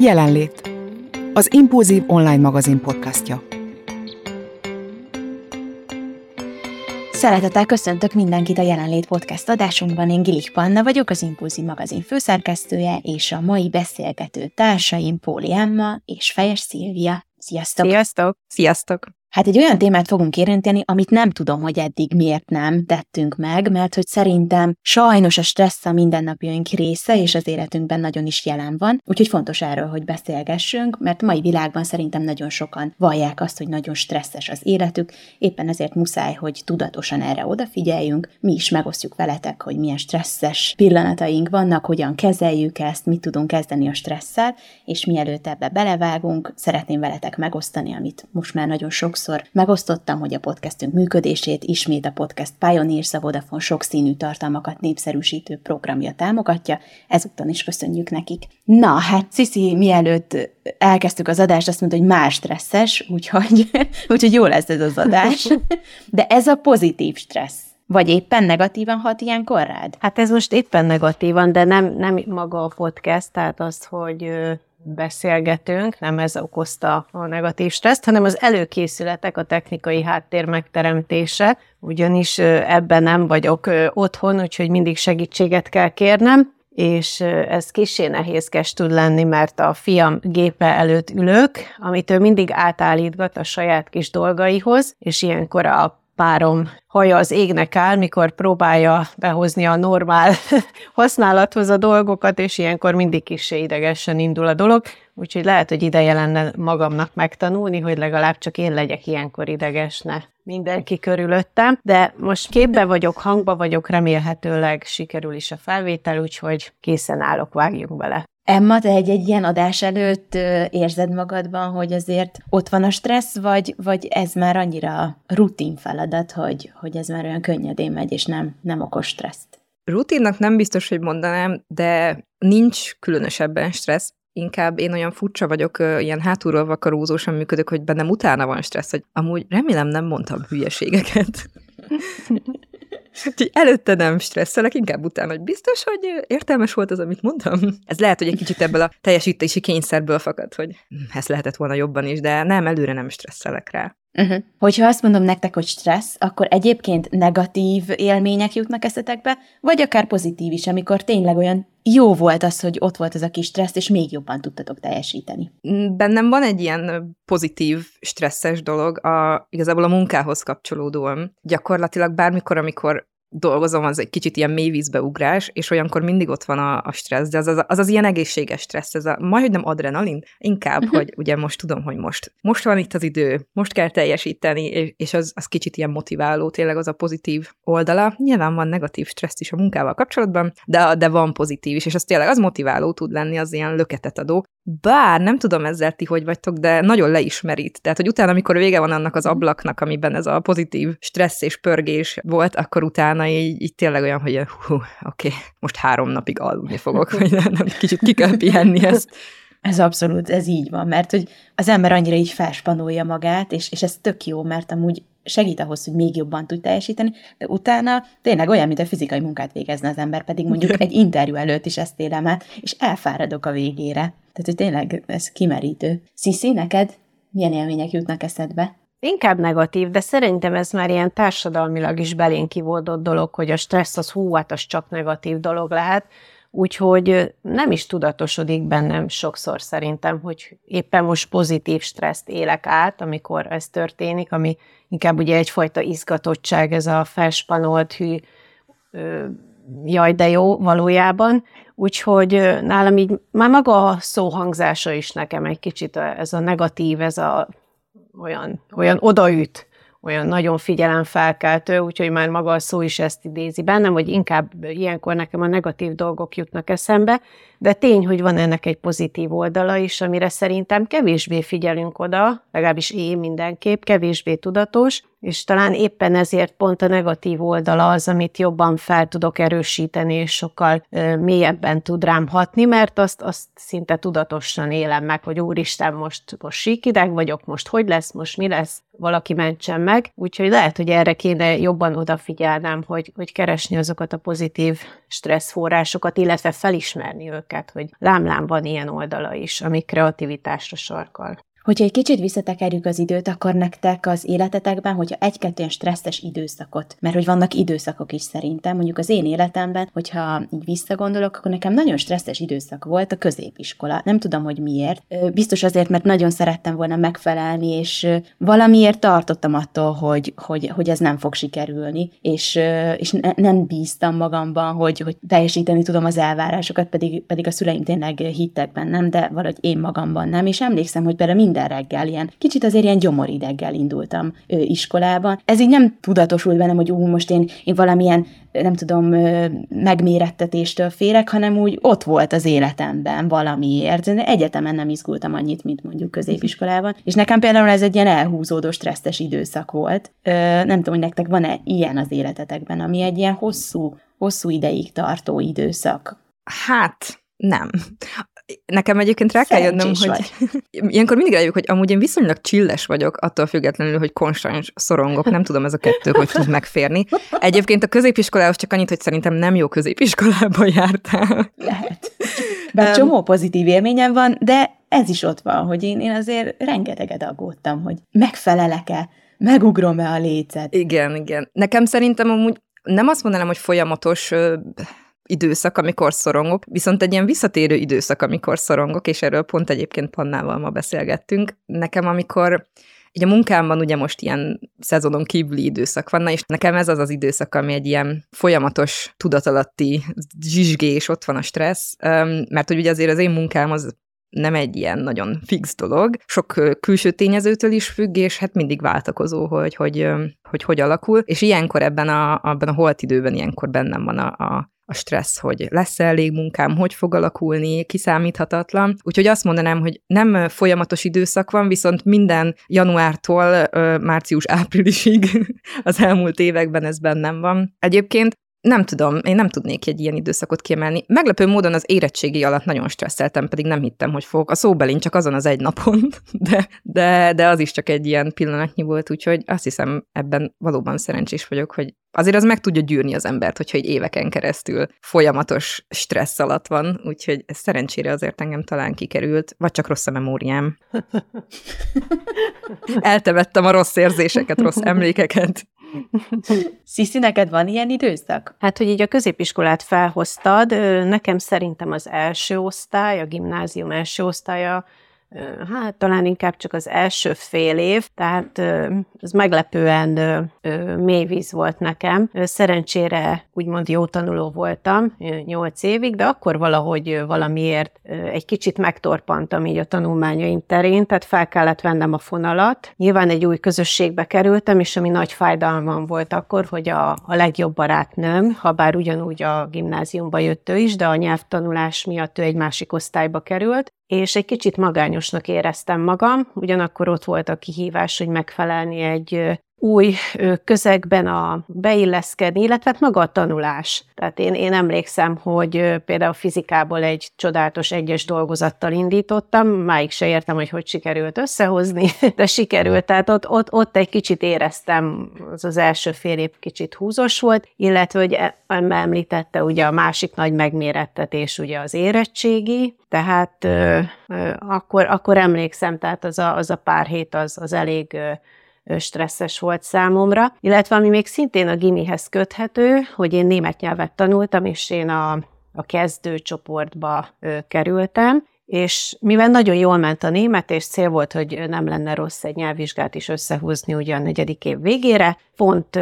Jelenlét. Az Impulzív online magazin podcastja. Szeretettel köszöntök mindenkit a Jelenlét podcast adásunkban. Én Gilik Panna vagyok, az Impulzív magazin főszerkesztője, és a mai beszélgető társaim Póli Emma és Fejes Szilvia. Sziasztok! Sziasztok! Sziasztok! Hát egy olyan témát fogunk érinteni, amit nem tudom, hogy eddig miért nem tettünk meg, mert hogy szerintem sajnos a stressz a mindennapjaink része, és az életünkben nagyon is jelen van, úgyhogy fontos erről, hogy beszélgessünk, mert mai világban szerintem nagyon sokan vallják azt, hogy nagyon stresszes az életük, éppen ezért muszáj, hogy tudatosan erre odafigyeljünk, mi is megosztjuk veletek, hogy milyen stresszes pillanataink vannak, hogyan kezeljük ezt, mit tudunk kezdeni a stresszel, és mielőtt ebbe belevágunk, szeretném veletek megosztani, amit most már nagyon sokszor sokszor megosztottam, hogy a podcastünk működését ismét a Podcast Pioneers a Vodafone sokszínű tartalmakat népszerűsítő programja támogatja, ezúttal is köszönjük nekik. Na, hát Cici, mielőtt elkezdtük az adást, azt mondta, hogy más stresszes, úgyhogy, úgyhogy jó lesz ez az adás. De ez a pozitív stressz. Vagy éppen negatívan hat ilyenkor rád? Hát ez most éppen negatívan, de nem, nem maga a podcast, tehát az, hogy beszélgetünk, nem ez okozta a negatív stresszt, hanem az előkészületek, a technikai háttér megteremtése, ugyanis ebben nem vagyok otthon, úgyhogy mindig segítséget kell kérnem, és ez kicsi nehézkes tud lenni, mert a fiam gépe előtt ülök, amit ő mindig átállítgat a saját kis dolgaihoz, és ilyenkor a párom haja az égnek áll, mikor próbálja behozni a normál használathoz a dolgokat, és ilyenkor mindig kicsi idegesen indul a dolog, úgyhogy lehet, hogy ideje lenne magamnak megtanulni, hogy legalább csak én legyek ilyenkor idegesne mindenki körülöttem, de most képbe vagyok, hangba vagyok, remélhetőleg sikerül is a felvétel, úgyhogy készen állok, vágjunk bele. Emma, te egy, egy ilyen adás előtt érzed magadban, hogy azért ott van a stressz, vagy, vagy ez már annyira rutin feladat, hogy, hogy ez már olyan könnyedén megy, és nem, nem okos stresszt? Rutinnak nem biztos, hogy mondanám, de nincs különösebben stressz. Inkább én olyan furcsa vagyok, ilyen hátulról vakarózósan működök, hogy bennem utána van stressz, hogy amúgy remélem nem mondtam hülyeségeket. Úgyhogy előtte nem stresszelek, inkább utána, hogy biztos, hogy értelmes volt az, amit mondtam. Ez lehet, hogy egy kicsit ebből a teljesítési kényszerből fakad, hogy ez lehetett volna jobban is, de nem, előre nem stresszelek rá. Uh-huh. Hogyha azt mondom nektek, hogy stressz, akkor egyébként negatív élmények jutnak eszetekbe, vagy akár pozitív is, amikor tényleg olyan jó volt az, hogy ott volt ez a kis stressz, és még jobban tudtatok teljesíteni. Bennem van egy ilyen pozitív, stresszes dolog, a, igazából a munkához kapcsolódóan. Gyakorlatilag bármikor, amikor dolgozom, az egy kicsit ilyen mélyvízbe ugrás, és olyankor mindig ott van a, a stressz, de az az, az az ilyen egészséges stressz, ez a, majd nem adrenalin, inkább, uh-huh. hogy ugye most tudom, hogy most, most van itt az idő, most kell teljesíteni, és, és az, az kicsit ilyen motiváló, tényleg az a pozitív oldala. Nyilván van negatív stressz is a munkával kapcsolatban, de, de van pozitív is, és az tényleg az motiváló tud lenni, az ilyen löketet adó. Bár nem tudom ezzel ti, hogy vagytok, de nagyon leismerít. Tehát, hogy utána, amikor vége van annak az ablaknak, amiben ez a pozitív stressz és pörgés volt, akkor utána így, így tényleg olyan, hogy hú, oké, okay, most három napig aludni fogok, vagy nem, nem, kicsit ki kell pihenni ezt. Ez abszolút, ez így van, mert hogy az ember annyira így felspanolja magát, és, és ez tök jó, mert amúgy segít ahhoz, hogy még jobban tud teljesíteni, de utána tényleg olyan, mint a fizikai munkát végezne az ember, pedig mondjuk egy interjú előtt is ezt élem át, és elfáradok a végére. Tehát, hogy tényleg ez kimerítő. Sziszi, neked milyen élmények jutnak eszedbe? Inkább negatív, de szerintem ez már ilyen társadalmilag is belénk kivódott dolog, hogy a stressz az hú, hát az csak negatív dolog lehet. Úgyhogy nem is tudatosodik bennem sokszor szerintem, hogy éppen most pozitív stresszt élek át, amikor ez történik, ami inkább ugye egyfajta izgatottság, ez a felspanolt hű, jaj, de jó valójában. Úgyhogy nálam így már maga a szóhangzása is nekem egy kicsit ez a negatív, ez a olyan, olyan odaüt, olyan nagyon figyelemfelkeltő, úgyhogy már maga a szó is ezt idézi bennem, hogy inkább ilyenkor nekem a negatív dolgok jutnak eszembe, de tény, hogy van ennek egy pozitív oldala is, amire szerintem kevésbé figyelünk oda, legalábbis én mindenképp, kevésbé tudatos, és talán éppen ezért pont a negatív oldala az, amit jobban fel tudok erősíteni, és sokkal ö, mélyebben tud rám hatni, mert azt, azt szinte tudatosan élem meg, hogy úristen, most, most síkideg vagyok, most hogy lesz, most mi lesz, valaki mentsen meg. Úgyhogy lehet, hogy erre kéne jobban odafigyelnem, hogy, hogy keresni azokat a pozitív stresszforrásokat, illetve felismerni őket, hogy lámlám van ilyen oldala is, ami kreativitásra sarkal. Hogyha egy kicsit visszatekerjük az időt, akkor nektek az életetekben, hogyha egy-kettő ilyen stresszes időszakot, mert hogy vannak időszakok is szerintem, mondjuk az én életemben, hogyha így visszagondolok, akkor nekem nagyon stresszes időszak volt a középiskola. Nem tudom, hogy miért. Biztos azért, mert nagyon szerettem volna megfelelni, és valamiért tartottam attól, hogy, hogy, hogy ez nem fog sikerülni, és, és ne, nem bíztam magamban, hogy, hogy teljesíteni tudom az elvárásokat, pedig, pedig a szüleim tényleg hittek bennem, de valahogy én magamban nem, és emlékszem, hogy például minden minden reggel ilyen, kicsit azért ilyen gyomorideggel indultam ö, iskolában. Ez így nem tudatosult bennem, hogy ú, most én, én valamilyen, nem tudom, ö, megmérettetéstől félek, hanem úgy ott volt az életemben valamiért. Egyetemen nem izgultam annyit, mint mondjuk középiskolában. És nekem például ez egy ilyen elhúzódó, stresszes időszak volt. Ö, nem tudom, hogy nektek van-e ilyen az életetekben, ami egy ilyen hosszú, hosszú ideig tartó időszak. Hát, nem. Nekem egyébként rá kell jönnöm, hogy ilyenkor mindig rájuk, hogy amúgy én viszonylag csilles vagyok, attól függetlenül, hogy konstans szorongok. Nem tudom ez a kettő, hogy tud megférni. Egyébként a középiskolához csak annyit, hogy szerintem nem jó középiskolába jártál. Lehet. Bár um, csomó pozitív élményem van, de ez is ott van, hogy én, én azért rengeteget aggódtam, hogy megfelelek-e, megugrom-e a lécet. Igen, igen. Nekem szerintem amúgy nem azt mondanám, hogy folyamatos időszak, amikor szorongok, viszont egy ilyen visszatérő időszak, amikor szorongok, és erről pont egyébként Pannával ma beszélgettünk. Nekem, amikor így a munkámban ugye most ilyen szezonon kívüli időszak van, és nekem ez az az időszak, ami egy ilyen folyamatos tudatalatti zsizsgés, ott van a stressz, mert hogy ugye azért az én munkám az nem egy ilyen nagyon fix dolog. Sok külső tényezőtől is függ, és hát mindig váltakozó, hogy hogy, hogy, hogy alakul. És ilyenkor ebben a, abban a holt időben ilyenkor bennem van a, a a stressz, hogy lesz elég munkám, hogy fog alakulni, kiszámíthatatlan. Úgyhogy azt mondanám, hogy nem folyamatos időszak van, viszont minden januártól március-áprilisig az elmúlt években ez bennem van. Egyébként nem tudom, én nem tudnék egy ilyen időszakot kiemelni. Meglepő módon az érettségi alatt nagyon stresszeltem, pedig nem hittem, hogy fogok. A szóbelin csak azon az egy napon, de, de, de az is csak egy ilyen pillanatnyi volt, úgyhogy azt hiszem ebben valóban szerencsés vagyok, hogy azért az meg tudja gyűrni az embert, hogyha egy éveken keresztül folyamatos stressz alatt van, úgyhogy ez szerencsére azért engem talán kikerült, vagy csak rossz a memóriám. Eltevettem a rossz érzéseket, rossz emlékeket. Sziszi, neked van ilyen időszak? Hát, hogy így a középiskolát felhoztad, nekem szerintem az első osztály, a gimnázium első osztálya hát talán inkább csak az első fél év, tehát ez meglepően mély víz volt nekem. Szerencsére úgymond jó tanuló voltam, nyolc évig, de akkor valahogy valamiért egy kicsit megtorpantam így a tanulmányaim terén, tehát fel kellett vennem a fonalat. Nyilván egy új közösségbe kerültem, és ami nagy fájdalmam volt akkor, hogy a, a legjobb barátnőm, ha bár ugyanúgy a gimnáziumba jött ő is, de a nyelvtanulás miatt ő egy másik osztályba került, és egy kicsit magányosnak éreztem magam, ugyanakkor ott volt a kihívás, hogy megfelelni egy új közegben a beilleszkedni, illetve hát maga a tanulás. Tehát én, én emlékszem, hogy például fizikából egy csodálatos egyes dolgozattal indítottam, máig se értem, hogy hogy sikerült összehozni, de sikerült. Tehát ott, ott, ott egy kicsit éreztem, az az első fél év kicsit húzos volt, illetve, hogy e, említette ugye a másik nagy megmérettetés ugye az érettségi, tehát ö, ö, akkor, akkor emlékszem, tehát az a, az a pár hét az, az elég ö, stresszes volt számomra, illetve ami még szintén a gimihez köthető, hogy én német nyelvet tanultam, és én a, a kezdő csoportba ö, kerültem, és mivel nagyon jól ment a német, és cél volt, hogy nem lenne rossz egy nyelvvizsgát is összehúzni ugye a negyedik év végére, pont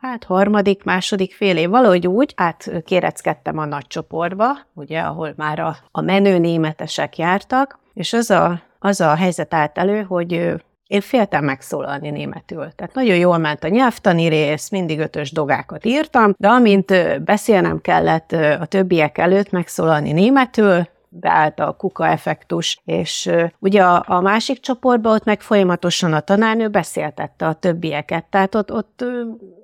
hát harmadik, második fél év, valahogy úgy átkéreckedtem a nagy csoportba, ugye, ahol már a, a menő németesek jártak, és az a, az a helyzet állt elő, hogy én féltem megszólalni németül. Tehát nagyon jól ment a nyelvtani rész, mindig ötös dogákat írtam, de amint beszélnem kellett a többiek előtt megszólalni németül, beállt a kuka effektus, és ugye a, a másik csoportban ott meg folyamatosan a tanárnő beszéltette a többieket, tehát ott, ott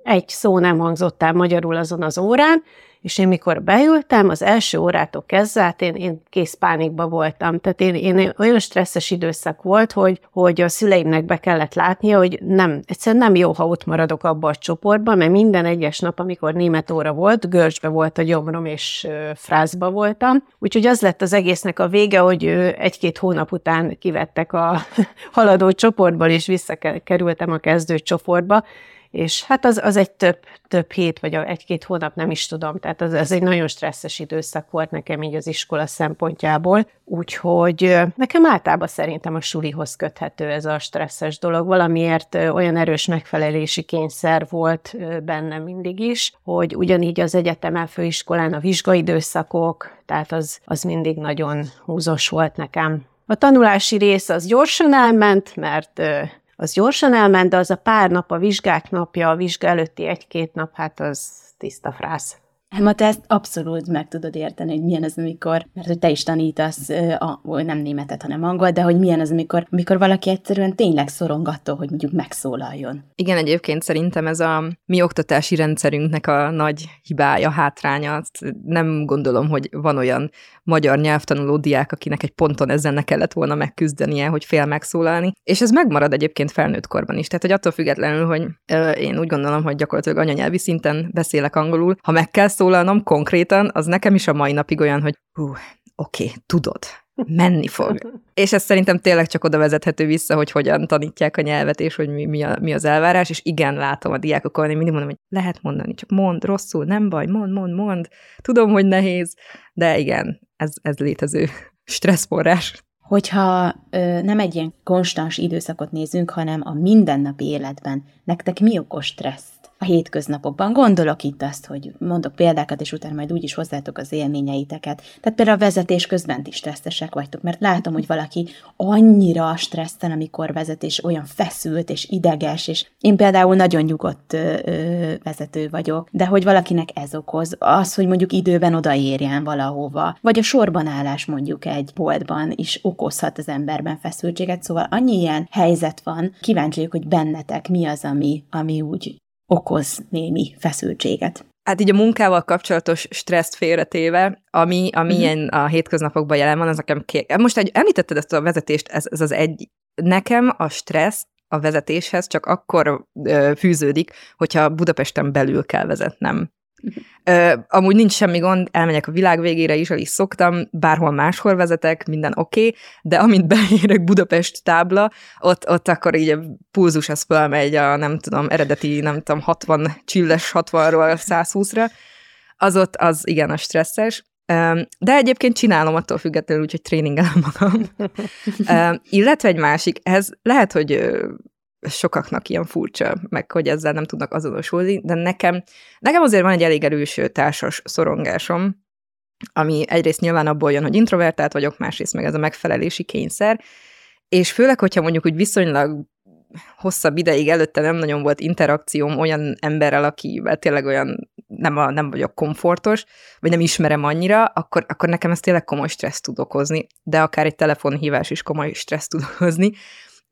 egy szó nem hangzott el magyarul azon az órán, és én mikor beültem, az első órától kezdve, hát én, én kész pánikba voltam. Tehát én, én olyan stresszes időszak volt, hogy, hogy a szüleimnek be kellett látnia, hogy nem, egyszerűen nem jó, ha ott maradok abba a csoportban, mert minden egyes nap, amikor német óra volt, görcsbe volt a gyomrom, és frázba voltam. Úgyhogy az lett az egésznek a vége, hogy egy-két hónap után kivettek a haladó csoportból, és visszakerültem a kezdő csoportba, és hát az, az egy több, több hét, vagy egy-két hónap, nem is tudom, tehát az, az egy nagyon stresszes időszak volt nekem így az iskola szempontjából, úgyhogy nekem általában szerintem a sulihoz köthető ez a stresszes dolog, valamiért olyan erős megfelelési kényszer volt bennem mindig is, hogy ugyanígy az egyetemen főiskolán a vizsgaidőszakok, tehát az, az mindig nagyon húzos volt nekem. A tanulási rész az gyorsan elment, mert az gyorsan elment, de az a pár nap, a vizsgák napja, a vizsga előtti egy-két nap, hát az tiszta frász. Emma, te ezt abszolút meg tudod érteni, hogy milyen az, amikor, mert hogy te is tanítasz, a, nem németet, hanem angol, de hogy milyen az, amikor, amikor valaki egyszerűen tényleg szorong attól, hogy mondjuk megszólaljon. Igen, egyébként szerintem ez a mi oktatási rendszerünknek a nagy hibája, hátránya. Nem gondolom, hogy van olyan magyar nyelvtanuló diák, akinek egy ponton ezzel ne kellett volna megküzdenie, hogy fél megszólalni. És ez megmarad egyébként felnőtt korban is. Tehát, hogy attól függetlenül, hogy ö, én úgy gondolom, hogy gyakorlatilag anyanyelvi szinten beszélek angolul, ha meg kell megszólalnom konkrétan, az nekem is a mai napig olyan, hogy hú, oké, okay, tudod, menni fog. És ez szerintem tényleg csak oda vezethető vissza, hogy hogyan tanítják a nyelvet, és hogy mi, mi, a, mi az elvárás, és igen, látom a diákokon, én mindig mondom, hogy lehet mondani, csak mond, rosszul, nem baj, mond, mond, mond. Tudom, hogy nehéz, de igen, ez, ez létező stresszforrás. Hogyha ö, nem egy ilyen konstans időszakot nézünk, hanem a mindennapi életben, nektek mi okos stressz? A hétköznapokban. Gondolok itt azt, hogy mondok példákat, és utána majd úgyis hozzátok az élményeiteket. Tehát például a vezetés közben is stresszesek vagytok, mert látom, hogy valaki annyira stresszel, amikor vezet, és olyan feszült, és ideges, és én például nagyon nyugodt ö, ö, vezető vagyok, de hogy valakinek ez okoz, az, hogy mondjuk időben odaérjen valahova, vagy a sorban állás mondjuk egy boltban is okozhat az emberben feszültséget, szóval annyi ilyen helyzet van, kíváncsi hogy bennetek mi az, ami, ami úgy okoz némi feszültséget. Hát így a munkával kapcsolatos stresszt félretéve, ami, ami uh-huh. ilyen a hétköznapokban jelen van, az nekem kék. Most egy, említetted ezt a vezetést, ez, ez az egy. Nekem a stressz a vezetéshez csak akkor ö, fűződik, hogyha Budapesten belül kell vezetnem. Ö, amúgy nincs semmi gond, elmegyek a világ végére is, el is szoktam, bárhol máshol vezetek, minden oké, okay, de amint beérek Budapest tábla, ott, ott akkor így a pulzus az fölmegy a nem tudom, eredeti, nem tudom, 60, csilles 60-ról 120-ra, az ott, az igen, a stresszes. De egyébként csinálom attól függetlenül, úgyhogy tréningelem magam. Illetve egy másik, ez lehet, hogy sokaknak ilyen furcsa, meg hogy ezzel nem tudnak azonosulni, de nekem, nekem azért van egy elég erős társas szorongásom, ami egyrészt nyilván abból jön, hogy introvertált vagyok, másrészt meg ez a megfelelési kényszer, és főleg, hogyha mondjuk úgy viszonylag hosszabb ideig előtte nem nagyon volt interakcióm olyan emberrel, akivel tényleg olyan nem, a, nem vagyok komfortos, vagy nem ismerem annyira, akkor, akkor nekem ez tényleg komoly stressz tud okozni, de akár egy telefonhívás is komoly stressz tud okozni.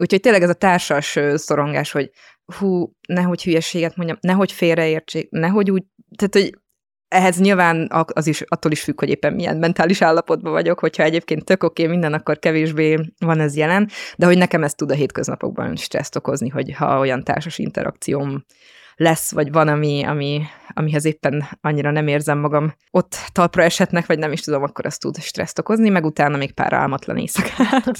Úgyhogy tényleg ez a társas szorongás, hogy hú, nehogy hülyeséget mondjam, nehogy félreértsék, nehogy úgy, tehát, hogy ehhez nyilván az is, attól is függ, hogy éppen milyen mentális állapotban vagyok, hogyha egyébként tök oké minden, akkor kevésbé van ez jelen, de hogy nekem ez tud a hétköznapokban stresszt okozni, hogy ha olyan társas interakcióm lesz, vagy van, ami, ami, amihez éppen annyira nem érzem magam ott talpra esetnek, vagy nem is tudom, akkor az tud stresszt okozni, meg utána még pár álmatlan éjszakát.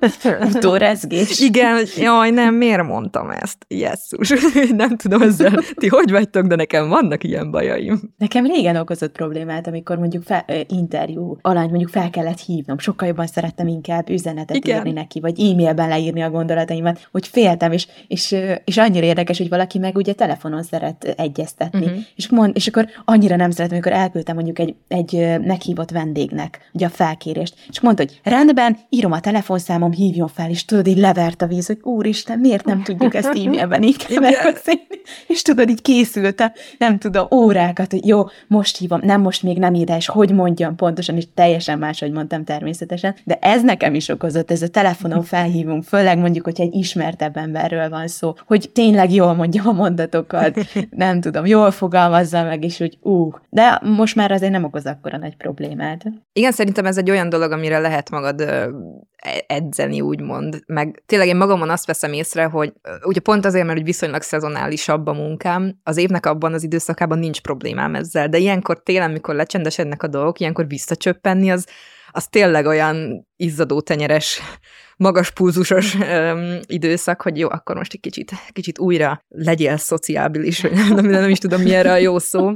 Utórezgés. Igen, jaj, nem, miért mondtam ezt? Jesszus. nem tudom ezzel, ti hogy vagytok, de nekem vannak ilyen bajaim. Nekem régen okozott problémát, amikor mondjuk fel, interjú alany mondjuk fel kellett hívnom. Sokkal jobban szerettem inkább üzenetet Igen. írni neki, vagy e-mailben leírni a gondolataimat, hogy féltem, és, és, és annyira érdekes, hogy valaki aki meg ugye telefonon szeret egyeztetni. Uh-huh. És, mond, és akkor annyira nem szeretem, amikor elküldtem mondjuk egy, egy meghívott vendégnek ugye a felkérést, és mondta, hogy rendben, írom a telefonszámom, hívjon fel, és tudod, így levert a víz, hogy úristen, miért nem tudjuk ezt e-mailben így megbeszélni? És tudod, így készültem, nem tudom, órákat, hogy jó, most hívom, nem most még nem ide, és hogy mondjam pontosan, és teljesen máshogy mondtam természetesen, de ez nekem is okozott, ez a telefonon felhívunk, főleg mondjuk, hogyha egy ismertebb emberről van szó, hogy tényleg jól mondjam a mondatokat, nem tudom, jól fogalmazza meg, és úgy ú, de most már azért nem okoz akkora nagy problémát. Igen, szerintem ez egy olyan dolog, amire lehet magad e, edzeni, úgymond. Meg tényleg én magamon azt veszem észre, hogy ugye pont azért, mert viszonylag szezonálisabb a munkám, az évnek abban az időszakában nincs problémám ezzel, de ilyenkor télen, mikor lecsendesednek a dolgok, ilyenkor visszacsöppenni, az, az tényleg olyan izzadó tenyeres magas pulzusos um, időszak, hogy jó, akkor most egy kicsit, kicsit újra legyél szociábilis, vagy nem, nem, is tudom, mi erre a jó szó.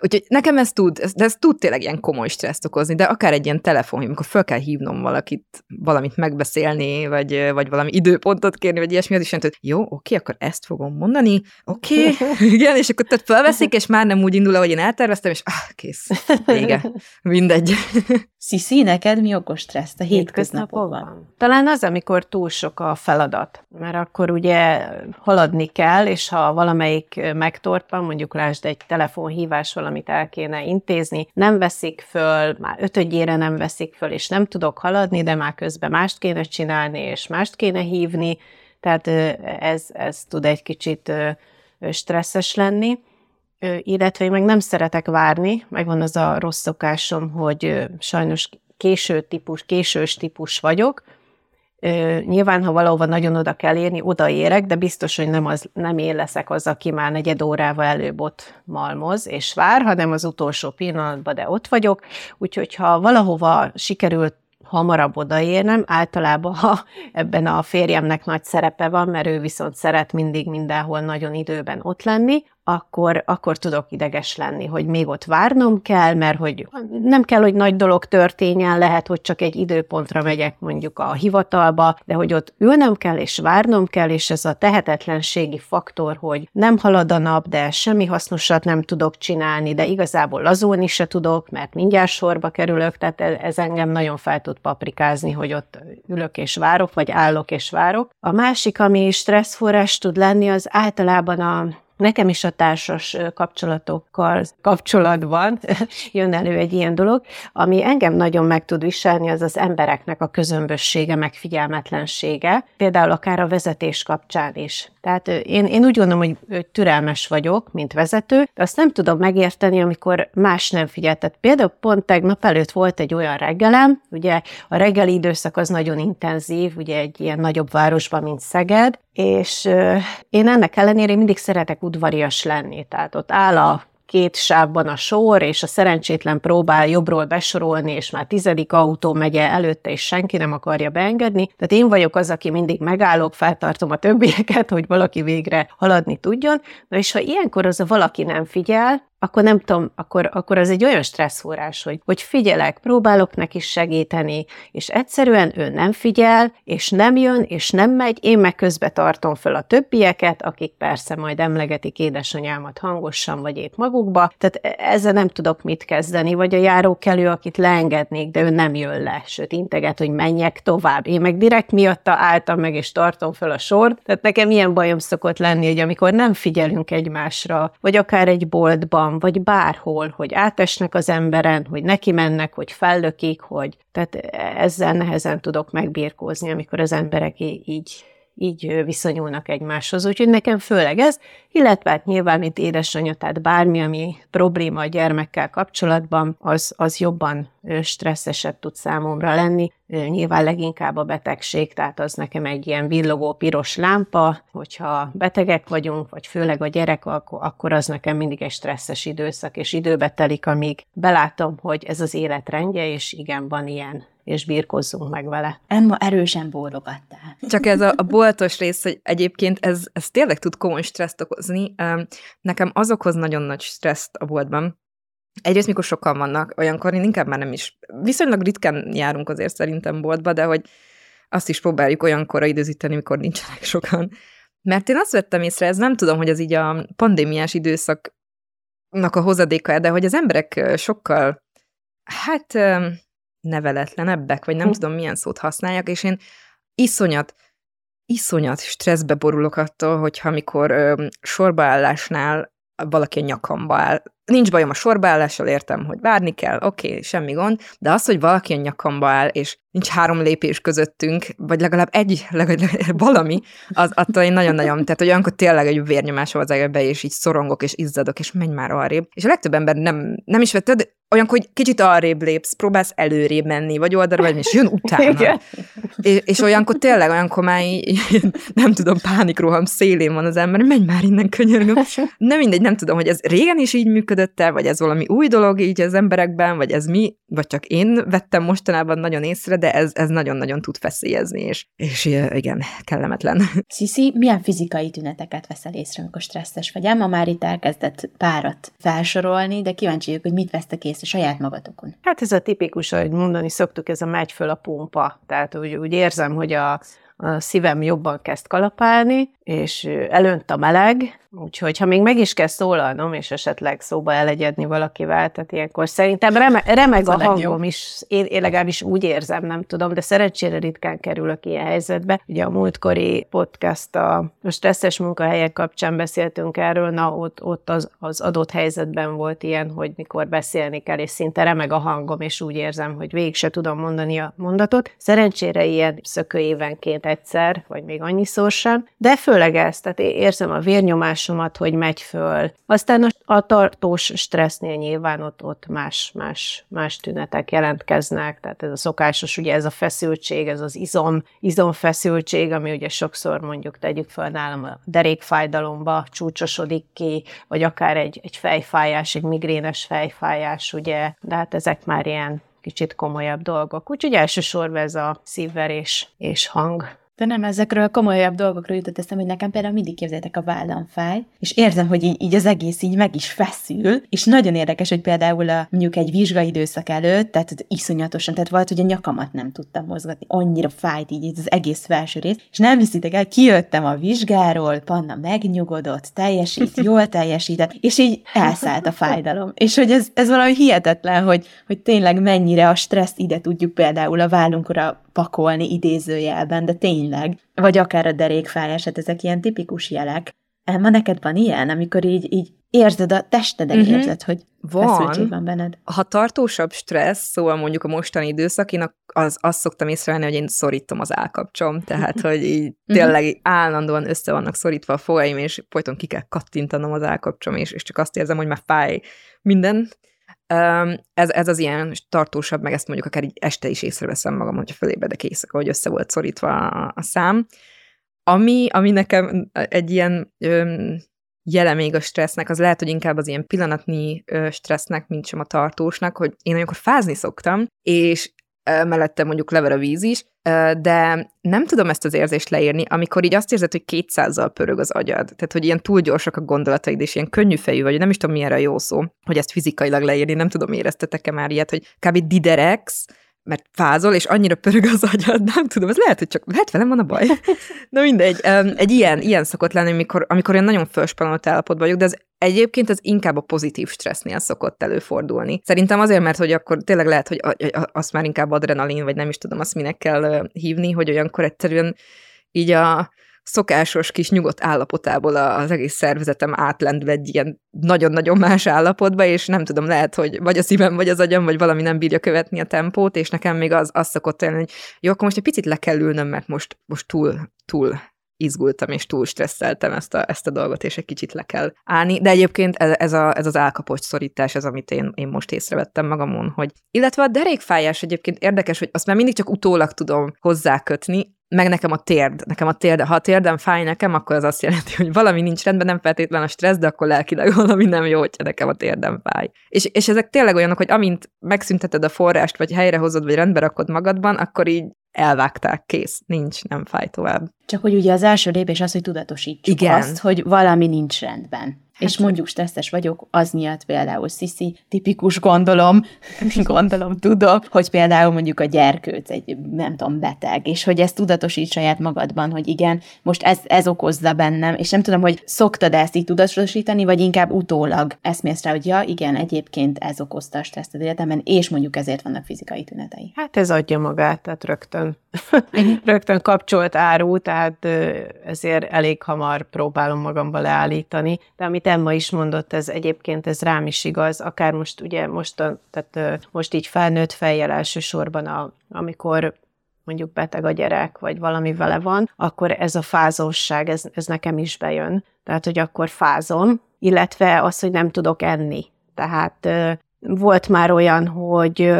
Úgyhogy nekem ez tud, de ez tud tényleg ilyen komoly stresszt okozni, de akár egy ilyen telefon, amikor fel kell hívnom valakit, valamit megbeszélni, vagy, vagy valami időpontot kérni, vagy ilyesmi, az is jelent, hogy jó, oké, akkor ezt fogom mondani, oké, igen, és akkor tehát felveszik, és már nem úgy indul, ahogy én elterveztem, és ah, kész, vége, mindegy. Sziszi, neked mi okos stresszt a hétköznapokban? Talán az, amikor túl sok a feladat, mert akkor ugye haladni kell, és ha valamelyik megtorpan, mondjuk lásd egy telefonhívás, valamit el kéne intézni, nem veszik föl, már ötödjére nem veszik föl, és nem tudok haladni, de már közben mást kéne csinálni, és mást kéne hívni, tehát ez, ez tud egy kicsit stresszes lenni illetve én meg nem szeretek várni, megvan az a rossz szokásom, hogy sajnos késő típus, késős típus vagyok, Nyilván, ha valahova nagyon oda kell érni, odaérek, de biztos, hogy nem, az, nem én leszek az, aki már negyed órával előbb ott malmoz és vár, hanem az utolsó pillanatban, de ott vagyok. Úgyhogy ha valahova sikerült hamarabb odaérnem. Általában, ha ebben a férjemnek nagy szerepe van, mert ő viszont szeret mindig mindenhol nagyon időben ott lenni, akkor, akkor tudok ideges lenni, hogy még ott várnom kell, mert hogy nem kell, hogy nagy dolog történjen, lehet, hogy csak egy időpontra megyek mondjuk a hivatalba, de hogy ott ülnöm kell, és várnom kell, és ez a tehetetlenségi faktor, hogy nem halad a nap, de semmi hasznosat nem tudok csinálni, de igazából lazulni se tudok, mert mindjárt sorba kerülök, tehát ez engem nagyon fel tud paprikázni, hogy ott ülök és várok, vagy állok és várok. A másik, ami stresszforrás tud lenni, az általában a Nekem is a társas kapcsolatokkal kapcsolatban jön elő egy ilyen dolog, ami engem nagyon meg tud viselni, az az embereknek a közömbössége, megfigyelmetlensége, például akár a vezetés kapcsán is. Tehát én, én úgy gondolom, hogy türelmes vagyok, mint vezető, de azt nem tudom megérteni, amikor más nem figyel. Tehát például pont tegnap előtt volt egy olyan reggelem, ugye a reggeli időszak az nagyon intenzív, ugye egy ilyen nagyobb városban, mint Szeged, és én ennek ellenére mindig szeretek udvarias lenni, tehát ott áll a két sávban a sor, és a szerencsétlen próbál jobbról besorolni, és már tizedik autó megy előtte, és senki nem akarja beengedni. Tehát én vagyok az, aki mindig megállok, feltartom a többieket, hogy valaki végre haladni tudjon. Na és ha ilyenkor az a valaki nem figyel, akkor nem tudom, akkor, akkor az egy olyan stresszforrás, hogy, hogy figyelek, próbálok neki segíteni, és egyszerűen ő nem figyel, és nem jön, és nem megy, én meg közbe tartom fel a többieket, akik persze majd emlegetik édesanyámat hangosan, vagy épp magukba, tehát e, ezzel nem tudok mit kezdeni, vagy a járókelő, akit leengednék, de ő nem jön le, sőt integet, hogy menjek tovább. Én meg direkt miatta álltam meg, és tartom fel a sort, tehát nekem ilyen bajom szokott lenni, hogy amikor nem figyelünk egymásra, vagy akár egy boltban, vagy bárhol, hogy átesnek az emberen, hogy neki mennek, hogy fellökik, hogy tehát ezzel nehezen tudok megbírkózni, amikor az emberek így így viszonyulnak egymáshoz. Úgyhogy nekem főleg ez, illetve hát nyilván, mint édesanyja, tehát bármi, ami probléma a gyermekkel kapcsolatban, az, az jobban stresszesebb tud számomra lenni. Nyilván leginkább a betegség, tehát az nekem egy ilyen villogó piros lámpa, hogyha betegek vagyunk, vagy főleg a gyerek, akkor az nekem mindig egy stresszes időszak, és időbe telik, amíg belátom, hogy ez az életrendje, és igen, van ilyen és birkozzunk meg vele. Emma erősen bólogattál. Csak ez a, a boltos rész, hogy egyébként ez, ez tényleg tud komoly stresszt okozni. Nekem az okoz nagyon nagy stresszt a boltban, Egyrészt, mikor sokan vannak, olyankor én inkább már nem is, viszonylag ritkán járunk azért szerintem boltba, de hogy azt is próbáljuk olyankor időzíteni, mikor nincsenek sokan. Mert én azt vettem észre, ez nem tudom, hogy ez így a pandémiás időszaknak a hozadéka, de hogy az emberek sokkal, hát neveletlenebbek, vagy nem uh. tudom milyen szót használják, és én iszonyat, iszonyat stresszbe borulok attól, hogyha amikor ö, sorbaállásnál valaki a nyakamba áll. Nincs bajom a sorbaállással, értem, hogy várni kell, oké, okay, semmi gond, de az, hogy valaki a nyakamba áll, és nincs három lépés közöttünk, vagy legalább egy, legalább valami, az attól én nagyon-nagyon, tehát hogy olyankor tényleg egy vérnyomásom az egebe, és így szorongok, és izzadok, és menj már arrébb. És a legtöbb ember nem, nem is vetted, olyankor, hogy kicsit arrébb lépsz, próbálsz előrébb menni, vagy oldalra vagy, és jön utána. És, és olyankor tényleg, olyankor már így, nem tudom, pánikroham szélén van az ember, menj már innen könyörgöm. Nem mindegy, nem tudom, hogy ez régen is így működött el, vagy ez valami új dolog így az emberekben, vagy ez mi, vagy csak én vettem mostanában nagyon észre, de ez, ez nagyon-nagyon tud feszélyezni, és, és igen, kellemetlen. Sziszi, milyen fizikai tüneteket veszel észre, amikor stresszes vagy? Emma már itt elkezdett párat felsorolni, de kíváncsi vagyok, hogy mit vesztek észre saját magatokon. Hát ez a tipikus, ahogy mondani szoktuk, ez a megy föl a pumpa. Tehát úgy, úgy érzem, hogy a, a szívem jobban kezd kalapálni, és elönt a meleg, úgyhogy ha még meg is kell szólalnom, és esetleg szóba elegyedni valakivel, tehát ilyenkor szerintem reme, remeg a, a hangom is, én, én legalábbis úgy érzem, nem tudom, de szerencsére ritkán kerülök ilyen helyzetbe. Ugye a múltkori podcast a, stresszes munkahelyek kapcsán beszéltünk erről, na ott, ott az, az adott helyzetben volt ilyen, hogy mikor beszélni kell, és szinte remeg a hangom, és úgy érzem, hogy végig se tudom mondani a mondatot. Szerencsére ilyen szökőévenként egyszer, vagy még annyiszor sem, de föl főleg ez, tehát érzem a vérnyomásomat, hogy megy föl. Aztán a, tartós stressznél nyilván ott, ott más, más, más tünetek jelentkeznek, tehát ez a szokásos, ugye ez a feszültség, ez az izom, izomfeszültség, ami ugye sokszor mondjuk tegyük fel nálam a derékfájdalomba csúcsosodik ki, vagy akár egy, egy fejfájás, egy migrénes fejfájás, ugye, de hát ezek már ilyen kicsit komolyabb dolgok. Úgyhogy elsősorban ez a szívverés és hang de nem, ezekről a komolyabb dolgokról jutott eszem, hogy nekem például mindig képzeljétek a vállam fáj, és érzem, hogy így, így az egész így meg is feszül, és nagyon érdekes, hogy például a, mondjuk egy vizsgaidőszak előtt, tehát iszonyatosan, tehát volt, hogy a nyakamat nem tudtam mozgatni, annyira fájt így az egész felső rész, és nem hiszitek el, kijöttem a vizsgáról, Panna megnyugodott, teljesít, jól teljesített, és így elszállt a fájdalom. És hogy ez, ez valami hihetetlen, hogy, hogy tényleg mennyire a stresszt ide tudjuk például a vállunkra pakolni idézőjelben, de tényleg. Vagy akár a derékfájás, hát ezek ilyen tipikus jelek. Elma, neked van ilyen, amikor így, így érzed a testeden, uh-huh. érzed, hogy van. van benned? Ha tartósabb stressz, szóval mondjuk a mostani időszak, én az, azt szoktam észrevenni, hogy én szorítom az állkapcsom, tehát, hogy így mhm. tényleg állandóan össze vannak szorítva a fogaim, és folyton ki kell kattintanom az állkapcsom, és, és csak azt érzem, hogy már fáj minden, ez, ez az ilyen tartósabb, meg ezt mondjuk akár így este is észreveszem magam, hogyha fölébredek éjszaka, hogy össze volt szorítva a, a szám. Ami, ami nekem egy ilyen öm, jele még a stressznek, az lehet, hogy inkább az ilyen pillanatnyi stressznek, mint sem a tartósnak, hogy én olyankor fázni szoktam, és mellette mondjuk lever a víz is, de nem tudom ezt az érzést leírni, amikor így azt érzed, hogy kétszázzal pörög az agyad. Tehát, hogy ilyen túl gyorsak a gondolataid, és ilyen könnyű fejű vagy, nem is tudom, milyen a jó szó, hogy ezt fizikailag leírni, nem tudom, éreztetek-e már ilyet, hogy kb. diderex, mert fázol, és annyira pörög az agyad, nem tudom, ez lehet, hogy csak, lehet velem van a baj. Na mindegy, egy ilyen, ilyen szokott lenni, amikor, amikor én nagyon felspanolt állapotban vagyok, de az Egyébként ez inkább a pozitív stressznél szokott előfordulni. Szerintem azért, mert hogy akkor tényleg lehet, hogy azt már inkább adrenalin, vagy nem is tudom azt minek kell hívni, hogy olyankor egyszerűen így a szokásos kis nyugodt állapotából az egész szervezetem átlendül egy ilyen nagyon-nagyon más állapotba, és nem tudom, lehet, hogy vagy a szívem, vagy az agyam, vagy valami nem bírja követni a tempót, és nekem még az, az szokott lenni, hogy jó, akkor most egy picit le kell ülnöm, mert most, most túl, túl izgultam és túl stresszeltem ezt a, ezt a dolgot, és egy kicsit le kell állni. De egyébként ez, ez, a, ez az állkapocs szorítás, ez amit én, én most észrevettem magamon, hogy illetve a derékfájás egyébként érdekes, hogy azt már mindig csak utólag tudom hozzákötni, meg nekem a térd, nekem a térd, ha a térdem fáj nekem, akkor az azt jelenti, hogy valami nincs rendben, nem feltétlen a stressz, de akkor lelkileg valami nem jó, hogyha nekem a térdem fáj. És, és ezek tényleg olyanok, hogy amint megszünteted a forrást, vagy helyrehozod, vagy rendbe rakod magadban, akkor így elvágták, kész, nincs, nem fáj tovább. Csak hogy ugye az első lépés az, hogy tudatosítsuk Igen. azt, hogy valami nincs rendben. És mondjuk stresszes vagyok, az miatt például Sisi, tipikus gondolom, gondolom, tudom, hogy például mondjuk a gyerkőc egy, nem tudom, beteg, és hogy ezt tudatosít saját magadban, hogy igen, most ez, ez okozza bennem, és nem tudom, hogy szoktad ezt így tudatosítani, vagy inkább utólag eszmélsz rá, hogy ja, igen, egyébként ez okozta a stresszt az életemben, és mondjuk ezért vannak fizikai tünetei. Hát ez adja magát, tehát rögtön, rögtön kapcsolt áru, tehát ezért elég hamar próbálom magamba leállítani, de amit Emma is mondott, ez egyébként ez rám is igaz, akár most ugye most, tehát most így felnőtt fejjel elsősorban, a, amikor mondjuk beteg a gyerek, vagy valami vele van, akkor ez a fázósság, ez, ez nekem is bejön. Tehát, hogy akkor fázom, illetve az, hogy nem tudok enni. Tehát volt már olyan, hogy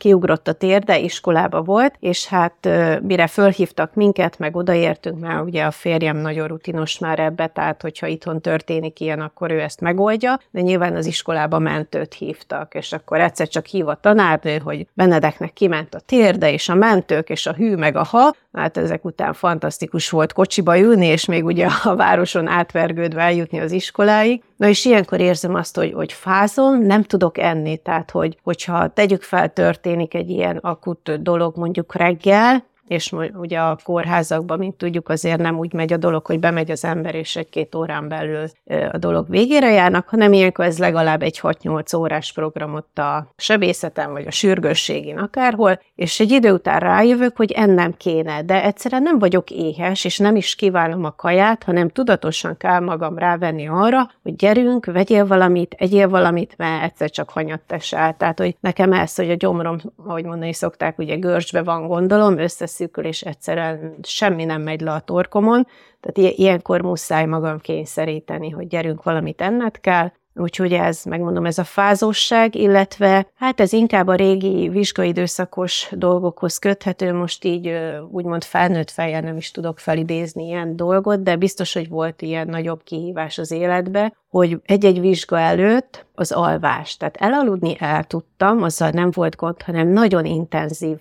kiugrott a térde, iskolába volt, és hát mire fölhívtak minket, meg odaértünk, mert ugye a férjem nagyon rutinos már ebbe, tehát hogyha itthon történik ilyen, akkor ő ezt megoldja, de nyilván az iskolába mentőt hívtak, és akkor egyszer csak hív a tanárnő, hogy Benedeknek kiment a térde, és a mentők, és a hű, meg a ha, hát ezek után fantasztikus volt kocsiba ülni, és még ugye a városon átvergődve eljutni az iskoláig. Na és ilyenkor érzem azt, hogy, hogy fázom, nem tudok enni, tehát hogy, hogyha tegyük fel történik egy ilyen akut dolog mondjuk reggel, és ugye a kórházakban, mint tudjuk, azért nem úgy megy a dolog, hogy bemegy az ember, és egy-két órán belül a dolog végére járnak, hanem ilyenkor ez legalább egy 6-8 órás programot a sebészeten, vagy a sürgősségén akárhol, és egy idő után rájövök, hogy ennem kéne, de egyszerűen nem vagyok éhes, és nem is kívánom a kaját, hanem tudatosan kell magam rávenni arra, hogy gyerünk, vegyél valamit, egyél valamit, mert egyszer csak hanyat tesel. Tehát, hogy nekem ez, hogy a gyomrom, ahogy mondani szokták, ugye görcsbe van gondolom, összes szűkül, és egyszerűen semmi nem megy le a torkomon, tehát ilyenkor muszáj magam kényszeríteni, hogy gyerünk, valamit enned kell, Úgyhogy ez, megmondom, ez a fázosság, illetve hát ez inkább a régi vizsgaidőszakos dolgokhoz köthető, most így úgymond felnőtt fejjel nem is tudok felidézni ilyen dolgot, de biztos, hogy volt ilyen nagyobb kihívás az életbe, hogy egy-egy vizsga előtt az alvás. Tehát elaludni el tudtam, azzal nem volt gond, hanem nagyon intenzív,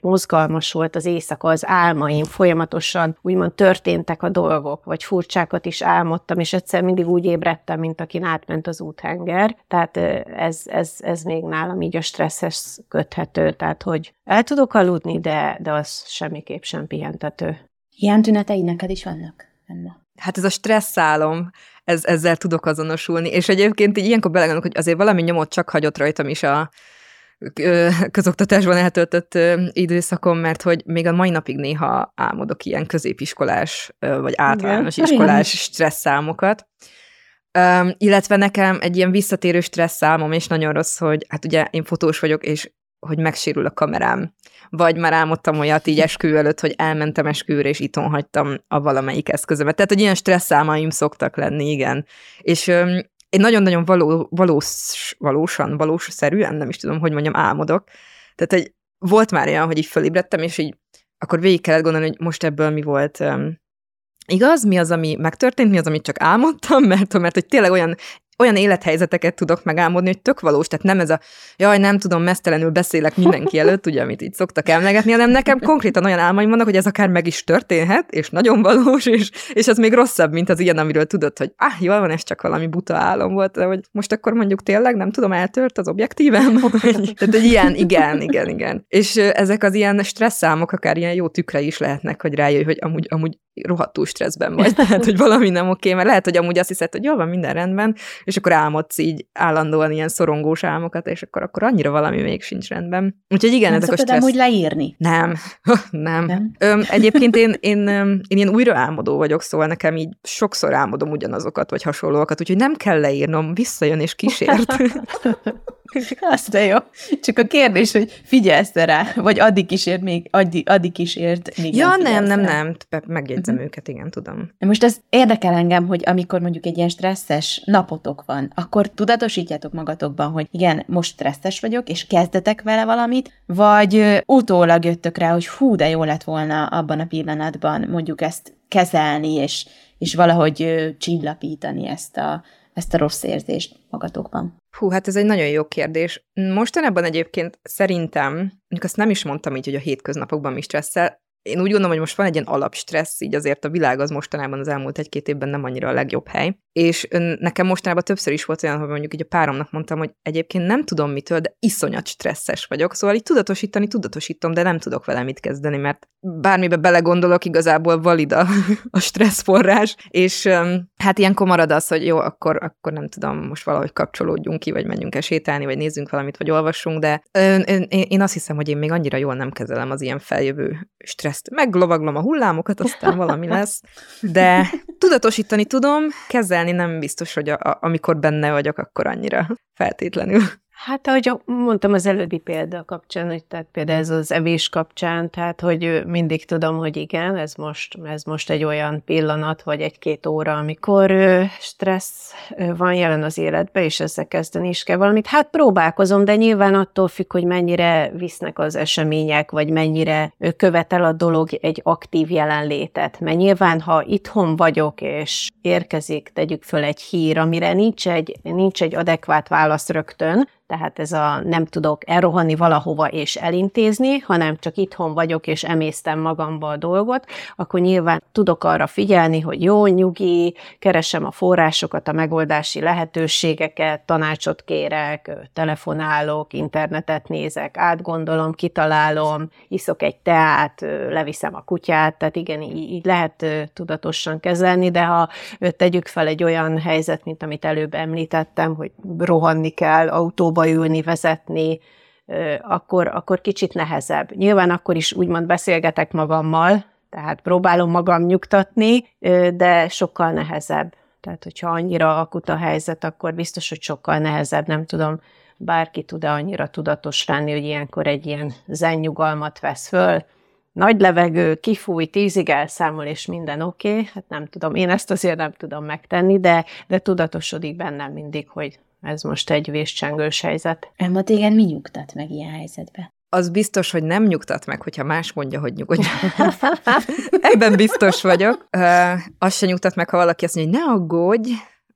mozgalmas volt az éjszaka, az álmaim, folyamatosan úgymond történtek a dolgok, vagy furcsákat is álmodtam, és egyszer mindig úgy ébredtem, mint akin átment az úthenger. Tehát ez, ez, ez még nálam így a stresszes köthető, tehát hogy el tudok aludni, de, de az semmiképp sem pihentető. Ilyen tünetei neked is vannak? Ennek. Hát ez a stresszálom, ez, ezzel tudok azonosulni. És egyébként így ilyenkor belegondolok, hogy azért valami nyomot csak hagyott rajtam is a közoktatásban eltöltött időszakon, mert hogy még a mai napig néha álmodok ilyen középiskolás vagy általános Igen. iskolás stresszámokat. Um, illetve nekem egy ilyen visszatérő stresszálmom, és nagyon rossz, hogy hát ugye én fotós vagyok, és hogy megsérül a kamerám. Vagy már álmodtam olyat így eskü előtt, hogy elmentem esküvőre, és itthon hagytam a valamelyik eszközömet. Tehát, hogy ilyen stresszálmaim szoktak lenni, igen. És öm, én nagyon-nagyon való, valós, valósan, valószerűen, nem is tudom, hogy mondjam, álmodok. Tehát, hogy volt már olyan, hogy így fölébredtem, és így akkor végig kellett gondolni, hogy most ebből mi volt öm, igaz, mi az, ami megtörtént, mi az, amit csak álmodtam, mert, mert hogy tényleg olyan olyan élethelyzeteket tudok megálmodni, hogy tök valós, tehát nem ez a jaj, nem tudom, mesztelenül beszélek mindenki előtt, ugye, amit itt szoktak emlegetni, hanem nekem konkrétan olyan álmaim vannak, hogy ez akár meg is történhet, és nagyon valós, és, és az még rosszabb, mint az ilyen, amiről tudod, hogy ah, jól van, ez csak valami buta álom volt, de hogy most akkor mondjuk tényleg, nem tudom, eltört az objektívem. tehát egy ilyen, igen, igen, igen. És ezek az ilyen stresszámok akár ilyen jó tükre is lehetnek, hogy rájöjj, hogy amúgy, amúgy rohadtul stresszben vagy, tehát, hogy valami nem oké, mert lehet, hogy amúgy azt hiszed, hogy jól van, minden rendben, és akkor álmodsz így állandóan ilyen szorongós álmokat, és akkor, akkor annyira valami még sincs rendben. Úgyhogy igen, nem ezek a stressz... úgy leírni? Nem, nem. nem? Öm, egyébként én, én, én, ilyen újra álmodó vagyok, szóval nekem így sokszor álmodom ugyanazokat, vagy hasonlókat, úgyhogy nem kell leírnom, visszajön és kísért. Azt de jó. Csak a kérdés, hogy figyelsz rá, vagy addig kísért még, addig, addig kísért még Ja, nem, nem, nem, nem. megjegyzem uh-huh. őket, igen, tudom. Most ez érdekel engem, hogy amikor mondjuk egy ilyen stresszes napotok van, akkor tudatosítjátok magatokban, hogy igen, most stresszes vagyok, és kezdetek vele valamit, vagy utólag jöttök rá, hogy hú, de jó lett volna abban a pillanatban mondjuk ezt kezelni, és, és valahogy csillapítani ezt a, ezt a rossz érzést magatokban? Hú, hát ez egy nagyon jó kérdés. Mostanában egyébként szerintem, mondjuk azt nem is mondtam így, hogy a hétköznapokban mi stresszel, én úgy gondolom, hogy most van egy ilyen alapstressz, így azért a világ az mostanában az elmúlt egy-két évben nem annyira a legjobb hely. És nekem mostanában többször is volt olyan, hogy mondjuk így a páromnak mondtam, hogy egyébként nem tudom mitől, de iszonyat stresszes vagyok. Szóval így tudatosítani tudatosítom, de nem tudok vele mit kezdeni, mert bármibe belegondolok, igazából valida a stresszforrás, és hát ilyenkor marad az, hogy jó, akkor, akkor nem tudom, most valahogy kapcsolódjunk ki, vagy menjünk el sétálni, vagy nézzünk valamit, vagy olvassunk, de én azt hiszem, hogy én még annyira jól nem kezelem az ilyen feljövő stresszt. Meglovaglom a hullámokat, aztán valami lesz, de tudatosítani tudom, kezelni nem biztos, hogy a, a, amikor benne vagyok, akkor annyira feltétlenül. Hát, ahogy mondtam az előbbi példa kapcsán, hogy tehát például ez az evés kapcsán, tehát, hogy mindig tudom, hogy igen, ez most, ez most egy olyan pillanat, vagy egy-két óra, amikor stressz van jelen az életbe, és ezzel kezdeni is kell valamit. Hát próbálkozom, de nyilván attól függ, hogy mennyire visznek az események, vagy mennyire követel a dolog egy aktív jelenlétet. Mert nyilván, ha itthon vagyok, és érkezik, tegyük föl egy hír, amire nincs egy, nincs egy adekvát válasz rögtön, tehát ez a nem tudok elrohanni valahova és elintézni, hanem csak itthon vagyok és emésztem magamba a dolgot, akkor nyilván tudok arra figyelni, hogy jó, nyugi, keresem a forrásokat, a megoldási lehetőségeket, tanácsot kérek, telefonálok, internetet nézek, átgondolom, kitalálom, iszok egy teát, leviszem a kutyát, tehát igen, így, lehet tudatosan kezelni, de ha tegyük fel egy olyan helyzet, mint amit előbb említettem, hogy rohanni kell autóba, autóba ülni, vezetni, akkor, akkor kicsit nehezebb. Nyilván akkor is úgymond beszélgetek magammal, tehát próbálom magam nyugtatni, de sokkal nehezebb. Tehát, hogyha annyira akut a helyzet, akkor biztos, hogy sokkal nehezebb, nem tudom, bárki tud-e annyira tudatos lenni, hogy ilyenkor egy ilyen zennyugalmat vesz föl, nagy levegő, kifúj, tízig elszámol, és minden oké, okay. hát nem tudom, én ezt azért nem tudom megtenni, de, de tudatosodik bennem mindig, hogy ez most egy véscsengős helyzet. Emma, téged mi nyugtat meg ilyen helyzetbe? Az biztos, hogy nem nyugtat meg, hogyha más mondja, hogy nyugodj. Ebben biztos vagyok. Uh, az se nyugtat meg, ha valaki azt mondja, hogy ne aggódj,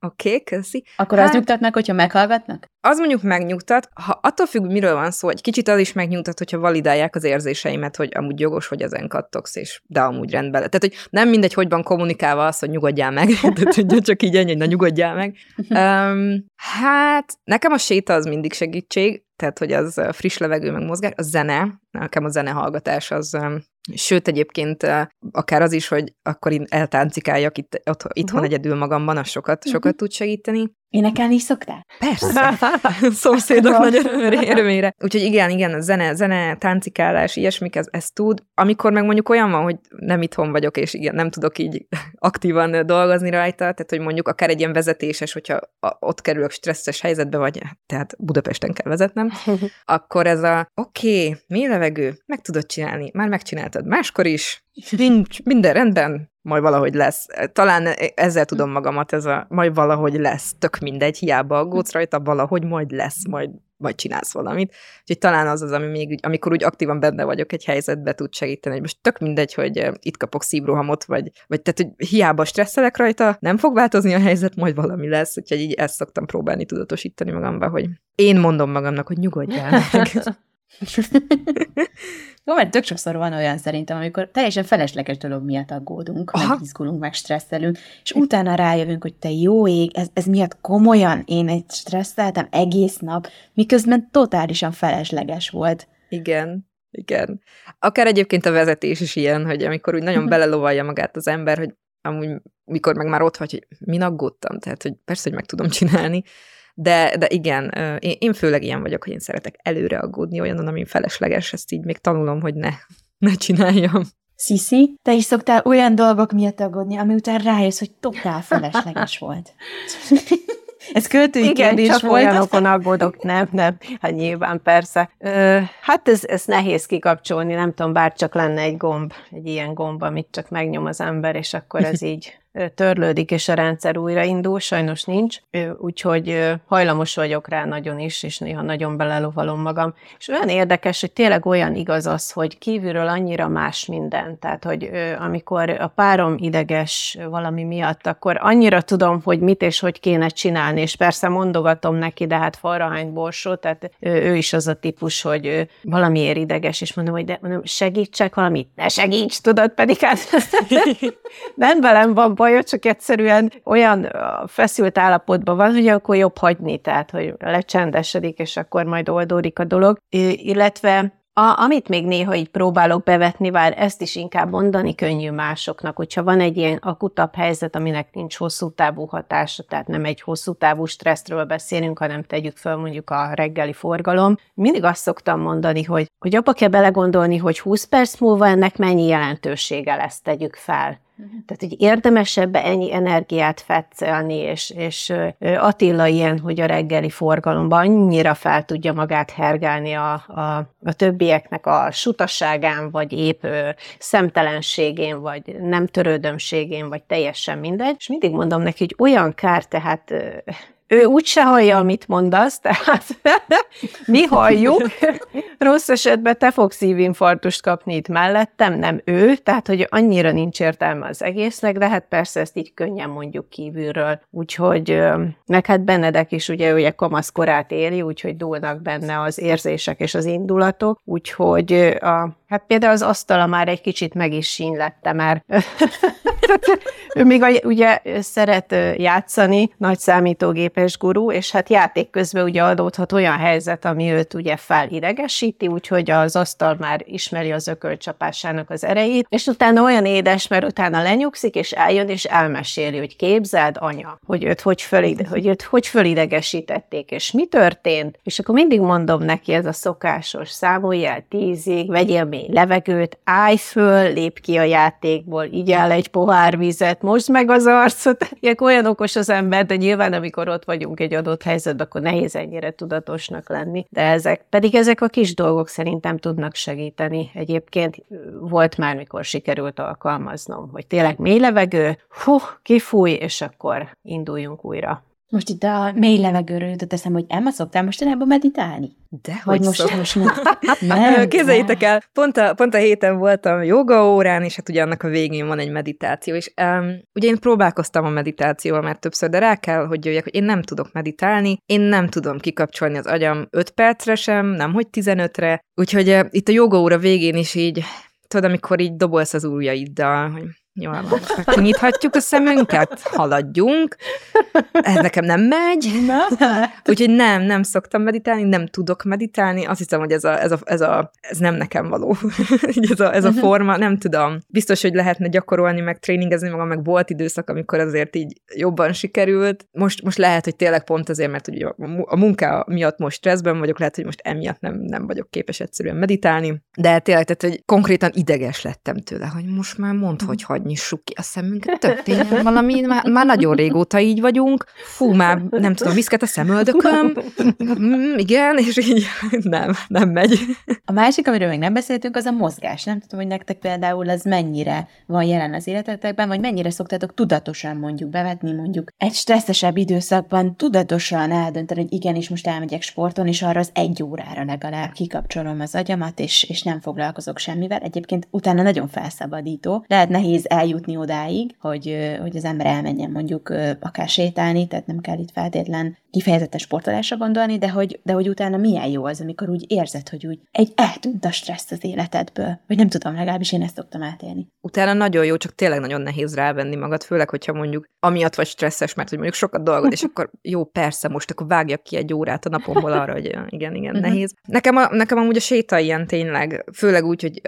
Oké, okay, köszi. Akkor hát, az nyugtat meg, hogyha meghallgatnak? Az mondjuk megnyugtat, ha attól függ, miről van szó, egy kicsit az is megnyugtat, hogyha validálják az érzéseimet, hogy amúgy jogos, hogy ezen kattogsz, és de amúgy rendben. Tehát, hogy nem mindegy, hogy van kommunikálva az, hogy nyugodjál meg, tehát, hogy csak így ennyi, na nyugodjál meg. Um, hát, nekem a séta az mindig segítség, tehát, hogy az friss levegő, meg mozgás, a zene, nekem a zenehallgatás az Sőt, egyébként akár az is, hogy akkor én eltáncikáljak itt, ott, itthon uh-huh. egyedül magamban, az sokat, uh-huh. sokat tud segíteni. Énekelni is szoktál? Persze. Szomszédok nagy örömére. Úgyhogy igen, igen, a zene, zene, táncikálás, ilyesmik, ez, ez tud. Amikor meg mondjuk olyan van, hogy nem itthon vagyok, és igen, nem tudok így aktívan dolgozni rajta, tehát hogy mondjuk akár egy ilyen vezetéses, hogyha ott kerülök stresszes helyzetbe, vagy tehát Budapesten kell vezetnem, akkor ez a oké, okay, mély levegő, meg tudod csinálni, már megcsináltad máskor is, nincs, minden rendben, majd valahogy lesz. Talán ezzel tudom magamat, ez a majd valahogy lesz, tök mindegy, hiába aggódsz rajta, valahogy majd lesz, majd, majd csinálsz valamit. Úgyhogy talán az az, ami még, amikor úgy aktívan benne vagyok egy helyzetbe tud segíteni, hogy most tök mindegy, hogy itt kapok szívrohamot, vagy, vagy tehát, hogy hiába stresszelek rajta, nem fog változni a helyzet, majd valami lesz, úgyhogy így ezt szoktam próbálni tudatosítani magamba, hogy én mondom magamnak, hogy nyugodjál meg. Jó, mert tök sokszor van olyan szerintem, amikor teljesen felesleges dolog miatt aggódunk, Aha. meg izgulunk, meg stresszelünk, és utána rájövünk, hogy te jó ég, ez, ez miatt komolyan én egy stresszeltem egész nap, miközben totálisan felesleges volt. Igen, igen. Akár egyébként a vezetés is ilyen, hogy amikor úgy nagyon belelovalja magát az ember, hogy amúgy mikor meg már ott vagy, hogy min aggódtam, tehát hogy persze, hogy meg tudom csinálni, de, de igen, én, én főleg ilyen vagyok, hogy én szeretek előre aggódni olyanon, ami felesleges, ezt így még tanulom, hogy ne, ne csináljam. Sziszi, te is szoktál olyan dolgok miatt aggódni, ami után rájössz, hogy totál felesleges volt. Ez költői Igen, kérdés csak volt. olyanokon aggódok, nem, nem, hát nyilván persze. Ö, hát ez, ez nehéz kikapcsolni, nem tudom, bár csak lenne egy gomb, egy ilyen gomb, amit csak megnyom az ember, és akkor ez így törlődik, és a rendszer újraindul, sajnos nincs, úgyhogy hajlamos vagyok rá nagyon is, és néha nagyon belelovalom magam. És olyan érdekes, hogy tényleg olyan igaz az, hogy kívülről annyira más minden. Tehát, hogy amikor a párom ideges valami miatt, akkor annyira tudom, hogy mit és hogy kéne csinálni, és persze mondogatom neki, de hát falrahány borsó, tehát ő is az a típus, hogy valamiért ideges, és mondom, hogy de mondom, segítsek valamit, ne segíts, tudod, pedig hát nem velem van baj, csak egyszerűen olyan feszült állapotban van, hogy akkor jobb hagyni, tehát hogy lecsendesedik, és akkor majd oldódik a dolog. Illetve a, amit még néha így próbálok bevetni, vár ezt is inkább mondani könnyű másoknak, hogyha van egy ilyen akutabb helyzet, aminek nincs hosszú távú hatása, tehát nem egy hosszú távú stresszről beszélünk, hanem tegyük fel mondjuk a reggeli forgalom. Mindig azt szoktam mondani, hogy, hogy abba kell belegondolni, hogy 20 perc múlva ennek mennyi jelentősége lesz, tegyük fel. Uh-huh. Tehát, hogy érdemesebb ennyi energiát fetszelni, és, és Attila ilyen, hogy a reggeli forgalomban annyira fel tudja magát hergálni a, a, a többieknek a sutasságán, vagy épp szemtelenségén, vagy nem törődömségén, vagy teljesen mindegy. És mindig mondom neki, hogy olyan kár, tehát ő úgyse hallja, amit mondasz, tehát mi halljuk. Rossz esetben te fogsz szívinfarktust kapni itt mellettem, nem ő, tehát hogy annyira nincs értelme az egésznek, de hát persze ezt így könnyen mondjuk kívülről. Úgyhogy, meg hát Benedek is ugye, ugye kamaszkorát éli, úgyhogy dúlnak benne az érzések és az indulatok, úgyhogy a, hát például az asztala már egy kicsit meg is sínlette, mert ő még ugye szeret játszani, nagy számítógépes gurú, és hát játék közben ugye adódhat olyan helyzet, ami őt ugye felidegesíti, úgyhogy az asztal már ismeri az ökölcsapásának az erejét, és utána olyan édes, mert utána lenyugszik, és eljön, és elmeséli, hogy képzeld, anya, hogy őt hogy, fölide, hogy őt hogy fölidegesítették, és mi történt, és akkor mindig mondom neki ez a szokásos, számolj el tízig, vegyél mély levegőt, állj föl, lép ki a játékból, így el egy pohár vizet, most meg az arcot. Ilyen olyan okos az ember, de nyilván amikor ott vagyunk egy adott helyzetben, akkor nehéz ennyire tudatosnak lenni. De ezek, pedig ezek a kis dolgok szerintem tudnak segíteni. Egyébként volt már, mikor sikerült alkalmaznom, hogy tényleg mély levegő, hú, kifúj, és akkor induljunk újra. Most itt a mély levegőről jutott eszem, hogy Emma szoktál mostanában meditálni? De hogy most, szok... most nem, Képzeljétek el, pont a, pont a héten voltam joga órán, és hát ugye annak a végén van egy meditáció, és um, ugye én próbálkoztam a meditációval már többször, de rá kell, hogy jöjjek, hogy én nem tudok meditálni, én nem tudom kikapcsolni az agyam 5 percre sem, nem hogy 15-re, úgyhogy uh, itt a joga óra végén is így, tudod, amikor így dobolsz az ujjaiddal, hogy Jól van. Kinyithatjuk a szemünket, haladjunk. Ez nekem nem megy. Úgyhogy nem, nem szoktam meditálni, nem tudok meditálni. Azt hiszem, hogy ez, a, ez, a, ez, a, ez nem nekem való. ez, a, ez a mhm. forma, nem tudom. Biztos, hogy lehetne gyakorolni, meg tréningezni magam, meg volt időszak, amikor azért így jobban sikerült. Most, most lehet, hogy tényleg pont azért, mert ugye a munka miatt most stresszben vagyok, lehet, hogy most emiatt nem, nem vagyok képes egyszerűen meditálni. De tényleg, tehát, hogy konkrétan ideges lettem tőle, hogy most már mondd, mhm. hogy hagy nyissuk ki a szemünket, történjen valami, már, már nagyon régóta így vagyunk, fú, már nem tudom, viszket a szemöldököm, mm, igen, és így nem, nem megy. A másik, amiről még nem beszéltünk, az a mozgás. Nem tudom, hogy nektek például ez mennyire van jelen az életetekben, vagy mennyire szoktátok tudatosan mondjuk bevetni, mondjuk egy stresszesebb időszakban tudatosan eldönteni, hogy igenis most elmegyek sporton, és arra az egy órára legalább kikapcsolom az agyamat, és, és nem foglalkozok semmivel. Egyébként utána nagyon felszabadító. Lehet nehéz eljutni odáig, hogy, hogy az ember elmenjen mondjuk akár sétálni, tehát nem kell itt feltétlen kifejezetten sportolásra gondolni, de hogy, de hogy utána milyen jó az, amikor úgy érzed, hogy úgy egy eltűnt a stressz az életedből. Vagy nem tudom, legalábbis én ezt szoktam átélni. Utána nagyon jó, csak tényleg nagyon nehéz rávenni magad, főleg, hogyha mondjuk amiatt vagy stresszes, mert hogy mondjuk sokat dolgod, és akkor jó, persze, most akkor vágjak ki egy órát a napomból arra, hogy igen, igen, uh-huh. nehéz. Nekem, a, nekem amúgy a séta ilyen tényleg, főleg úgy, hogy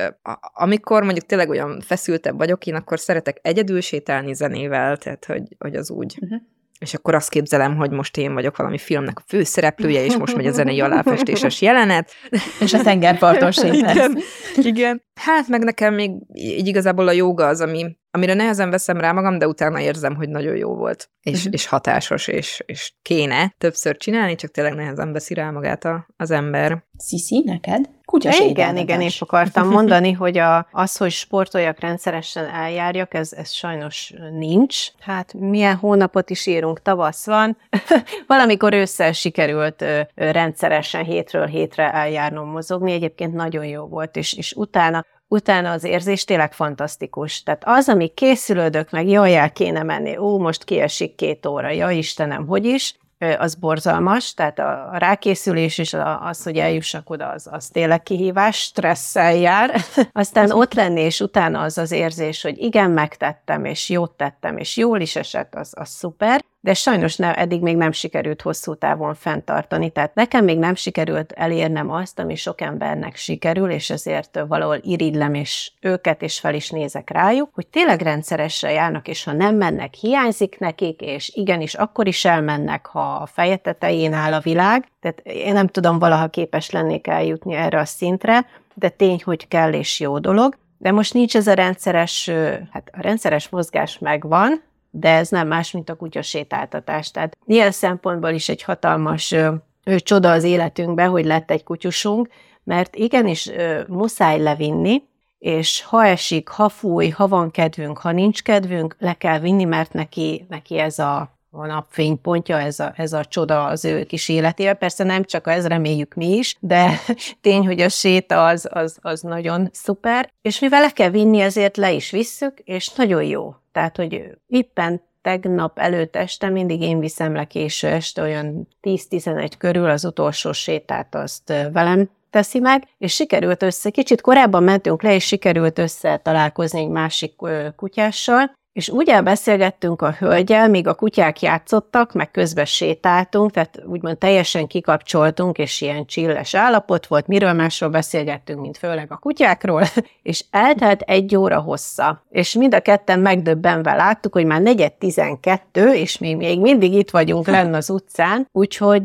amikor mondjuk tényleg olyan feszültebb vagyok, én akkor szeretek egyedül sétálni zenével, tehát hogy, hogy az úgy. Uh-huh és akkor azt képzelem, hogy most én vagyok valami filmnek a főszereplője, és most megy a zenei aláfestéses jelenet. És a tengerparton igen, igen. Hát meg nekem még így igazából a joga az, ami, amire nehezen veszem rá magam, de utána érzem, hogy nagyon jó volt, és, uh-huh. és hatásos, és, és kéne többször csinálni, csak tényleg nehezen veszi rá magát a, az ember. Sziszi, neked? Kutyas igen, igen, én akartam mondani, hogy a, az, hogy sportoljak rendszeresen eljárjak, ez, ez sajnos nincs. Hát milyen hónapot is írunk, tavasz van. Valamikor ősszel sikerült ö, rendszeresen hétről hétre eljárnom mozogni, egyébként nagyon jó volt, és, és utána utána az érzés tényleg fantasztikus. Tehát az, ami készülődök, meg jaj, el kéne menni, ó, most kiesik két óra, ja Istenem, hogy is, az borzalmas, tehát a rákészülés és az, hogy eljussak oda, az, az tényleg kihívás, stresszel jár. Aztán ott lenni, és utána az az érzés, hogy igen, megtettem, és jót tettem, és jól is esett, az, az szuper de sajnos ne, eddig még nem sikerült hosszú távon fenntartani. Tehát nekem még nem sikerült elérnem azt, ami sok embernek sikerül, és ezért valahol irigylem és őket, és fel is nézek rájuk, hogy tényleg rendszeresen járnak, és ha nem mennek, hiányzik nekik, és igenis akkor is elmennek, ha a feje tetején áll a világ. Tehát én nem tudom, valaha képes lennék eljutni erre a szintre, de tény, hogy kell és jó dolog. De most nincs ez a rendszeres, hát a rendszeres mozgás megvan, de ez nem más, mint a kutya sétáltatás. Tehát ilyen szempontból is egy hatalmas ö, ö, csoda az életünkben, hogy lett egy kutyusunk, mert igenis ö, muszáj levinni, és ha esik, ha fúj, ha van kedvünk, ha nincs kedvünk, le kell vinni, mert neki, neki ez a a napfénypontja, ez a, ez a csoda az ő kis életével. Persze nem csak ez, reméljük mi is, de tény, hogy a séta az, az, az nagyon szuper. És mivel le kell vinni, ezért le is visszük, és nagyon jó. Tehát, hogy éppen tegnap előtt este mindig én viszem le késő este, olyan 10-11 körül az utolsó sétát azt velem teszi meg, és sikerült össze, kicsit korábban mentünk le, és sikerült össze találkozni egy másik kutyással, és úgy elbeszélgettünk a hölgyel, míg a kutyák játszottak, meg közben sétáltunk, tehát úgymond teljesen kikapcsoltunk, és ilyen csilles állapot volt, miről másról beszélgettünk, mint főleg a kutyákról, és eltelt egy óra hossza, és mind a ketten megdöbbenve láttuk, hogy már negyed tizenkettő, és mi még mindig itt vagyunk lenn az utcán, úgyhogy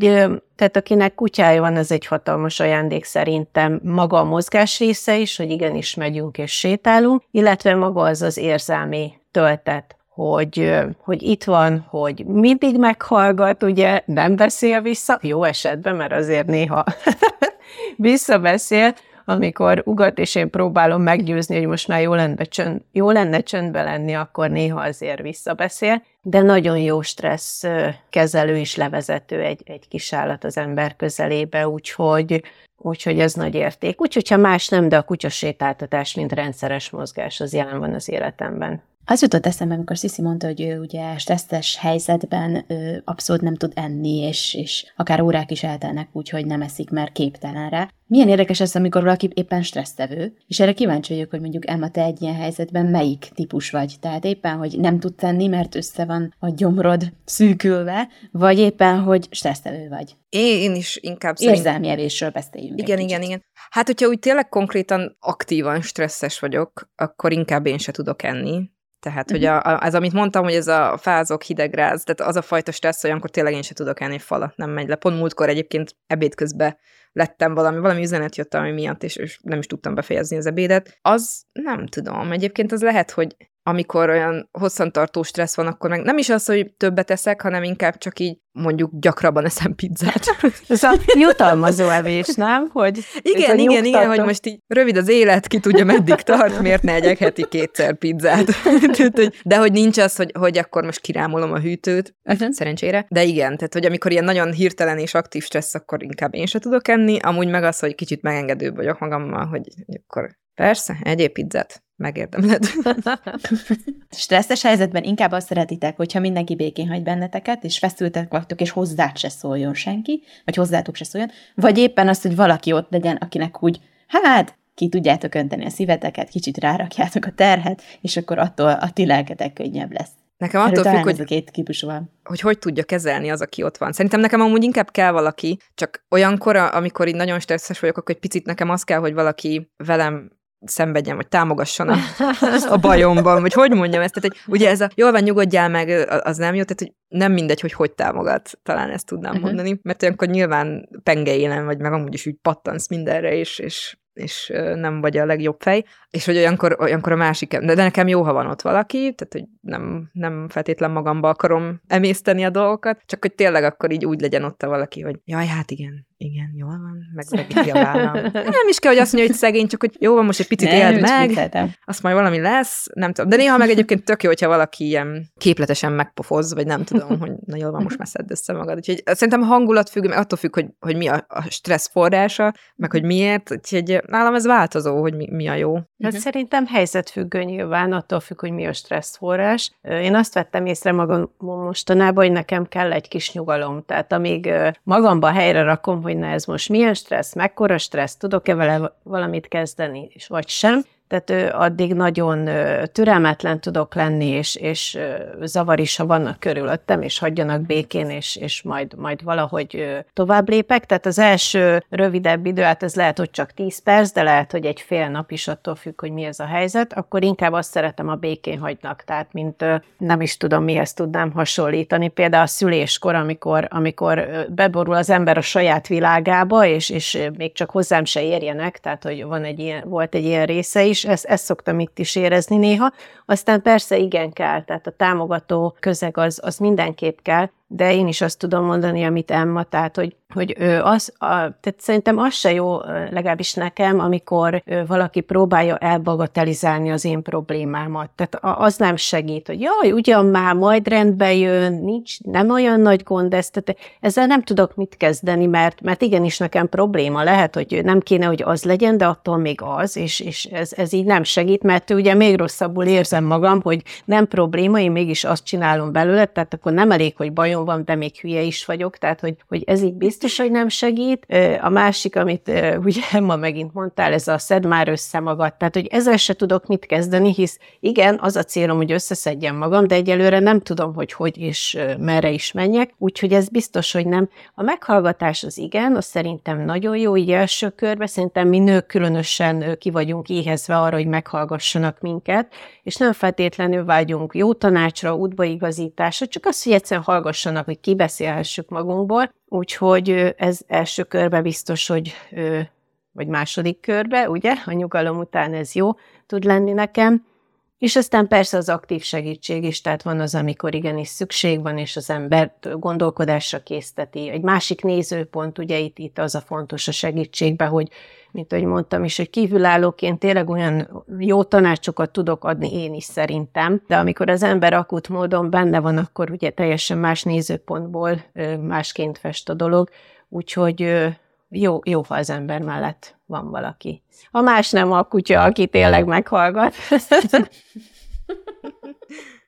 tehát akinek kutyája van, ez egy hatalmas ajándék szerintem. Maga a mozgás része is, hogy igenis megyünk és sétálunk, illetve maga az az érzelmi töltet, hogy, hogy itt van, hogy mindig meghallgat, ugye nem beszél vissza, jó esetben, mert azért néha visszabeszél, amikor ugat, és én próbálom meggyőzni, hogy most már jó lenne, csönd, jó lenne csöndbe lenni, akkor néha azért visszabeszél, de nagyon jó stressz kezelő és levezető egy, egy kis állat az ember közelébe, úgyhogy, úgyhogy ez nagy érték. Úgyhogy ha más nem, de a kutyasétáltatás, mint rendszeres mozgás, az jelen van az életemben. Az jutott eszembe, amikor Sziszi mondta, hogy ő ugye stresszes helyzetben ő abszolút nem tud enni, és, és akár órák is eltelnek úgy, hogy nem eszik, mert képtelen rá. Milyen érdekes ez, amikor valaki éppen stressztevő, és erre kíváncsi vagyok, hogy mondjuk Emma, te egy ilyen helyzetben melyik típus vagy? Tehát éppen, hogy nem tud tenni, mert össze van a gyomrod szűkülve, vagy éppen, hogy stressztevő vagy? Én is inkább szerint... Érzelmi evésről beszéljünk. Igen, igen, igen. Hát, hogyha úgy tényleg konkrétan aktívan stresszes vagyok, akkor inkább én se tudok enni. Tehát, hogy mhm. a, a, ez, amit mondtam, hogy ez a fázok, hidegráz, tehát az a fajta stressz, olyankor tényleg én se tudok enni falat, nem megy le. Pont múltkor egyébként ebéd közben lettem valami, valami üzenet jött, ami miatt, és, és nem is tudtam befejezni az ebédet. Az nem tudom. Egyébként az lehet, hogy amikor olyan hosszantartó stressz van, akkor meg nem is az, hogy többet eszek, hanem inkább csak így mondjuk gyakrabban eszem pizzát. Ez a jutalmazó evés, nem? Hogy igen, igen, igen, hogy most így rövid az élet, ki tudja meddig tart, miért ne egyek heti kétszer pizzát. De hogy nincs az, hogy, hogy akkor most kirámolom a hűtőt, uh-huh. szerencsére. De igen, tehát hogy amikor ilyen nagyon hirtelen és aktív stressz, akkor inkább én se tudok enni, amúgy meg az, hogy kicsit megengedőbb vagyok magammal, hogy akkor persze, egyéb pizzát megérdemled. Stresszes helyzetben inkább azt szeretitek, hogyha mindenki békén hagy benneteket, és feszültek vagytok, és hozzád se szóljon senki, vagy hozzátok se szóljon, vagy éppen azt, hogy valaki ott legyen, akinek úgy, hát, ki tudjátok önteni a szíveteket, kicsit rárakjátok a terhet, és akkor attól a ti lelketek könnyebb lesz. Nekem attól függ, hogy, két típus van. hogy hogy tudja kezelni az, aki ott van. Szerintem nekem amúgy inkább kell valaki, csak olyankor, amikor így nagyon stresszes vagyok, akkor egy picit nekem az kell, hogy valaki velem szenvedjen, vagy támogasson a, a bajomban, vagy hogy mondjam ezt, tehát hogy ugye ez a jól van, nyugodjál meg, az nem jó, tehát hogy nem mindegy, hogy hogy támogat, talán ezt tudnám uh-huh. mondani, mert olyankor nyilván penge élen vagy, meg amúgy is úgy pattansz mindenre, és, és és nem vagy a legjobb fej, és hogy olyankor, olyankor a másik, de, de nekem jó, ha van ott valaki, tehát hogy nem, nem feltétlen magamba akarom emészteni a dolgokat, csak hogy tényleg akkor így úgy legyen ott a valaki, hogy jaj, hát igen, igen, jól van, megvegíti a vállam. Nem is kell, hogy azt mondja, hogy szegény, csak hogy jó van, most egy picit éld meg, azt majd valami lesz, nem tudom. De néha meg egyébként tök jó, hogyha valaki ilyen képletesen megpofoz, vagy nem tudom, hogy na jól van, most már szedd össze magad. Úgyhogy szerintem a hangulat függ, meg attól függ, hogy, hogy mi a, a stressz forrása, meg hogy miért. Úgyhogy nálam ez változó, hogy mi, mi a jó. Hát uh-huh. szerintem helyzetfüggő nyilván, attól függ, hogy mi a stressz forrás. Én azt vettem észre magam mostanában, hogy nekem kell egy kis nyugalom. Tehát amíg magamba helyre rakom, hogy na ez most milyen stressz, mekkora stressz, tudok-e vele valamit kezdeni, és vagy sem, tehát addig nagyon türelmetlen tudok lenni, és, és zavar is, ha vannak körülöttem, és hagyjanak békén, és, és majd, majd valahogy tovább lépek. Tehát az első rövidebb idő, hát ez lehet, hogy csak 10 perc, de lehet, hogy egy fél nap is attól függ, hogy mi ez a helyzet, akkor inkább azt szeretem, a békén hagynak. Tehát, mint nem is tudom, mihez tudnám hasonlítani. Például a szüléskor, amikor, amikor beborul az ember a saját világába, és, és még csak hozzám se érjenek, tehát, hogy van egy ilyen, volt egy ilyen része is, ezt, ezt szoktam itt is érezni néha. Aztán persze igen kell, tehát a támogató közeg az, az mindenképp kell, de én is azt tudom mondani, amit Emma, tehát, hogy, hogy ő az, a, tehát szerintem az se jó, legalábbis nekem, amikor valaki próbálja elbagatelizálni az én problémámat. Tehát az nem segít, hogy jaj, ugyan már majd rendbe jön, nincs, nem olyan nagy gond ez, tehát ezzel nem tudok mit kezdeni, mert, mert igenis nekem probléma lehet, hogy nem kéne, hogy az legyen, de attól még az, és, és ez, ez így nem segít, mert ugye még rosszabbul érzem magam, hogy nem probléma, én mégis azt csinálom belőle, tehát akkor nem elég, hogy bajom bajom van, de még hülye is vagyok, tehát hogy, hogy ez így biztos, hogy nem segít. A másik, amit ugye ma megint mondtál, ez a szed már össze magad, tehát hogy ezzel se tudok mit kezdeni, hisz igen, az a célom, hogy összeszedjem magam, de egyelőre nem tudom, hogy hogy és merre is menjek, úgyhogy ez biztos, hogy nem. A meghallgatás az igen, az szerintem nagyon jó, így első körbe, szerintem mi nők különösen ki vagyunk éhezve arra, hogy meghallgassanak minket, és nem feltétlenül vágyunk jó tanácsra, útbaigazításra, csak azt, hogy egyszerűen hallgassanak hallgassanak, hogy kibeszélhessük magunkból, úgyhogy ez első körbe biztos, hogy vagy második körbe, ugye, a nyugalom után ez jó tud lenni nekem, és aztán persze az aktív segítség is, tehát van az, amikor igenis szükség van, és az ember gondolkodásra készteti. Egy másik nézőpont, ugye itt, itt az a fontos a segítségben, hogy mint ahogy mondtam is, hogy kívülállóként tényleg olyan jó tanácsokat tudok adni én is szerintem, de amikor az ember akut módon benne van, akkor ugye teljesen más nézőpontból másként fest a dolog, úgyhogy jó, jó, ha az ember mellett van valaki. A más nem a kutya, aki tényleg meghallgat.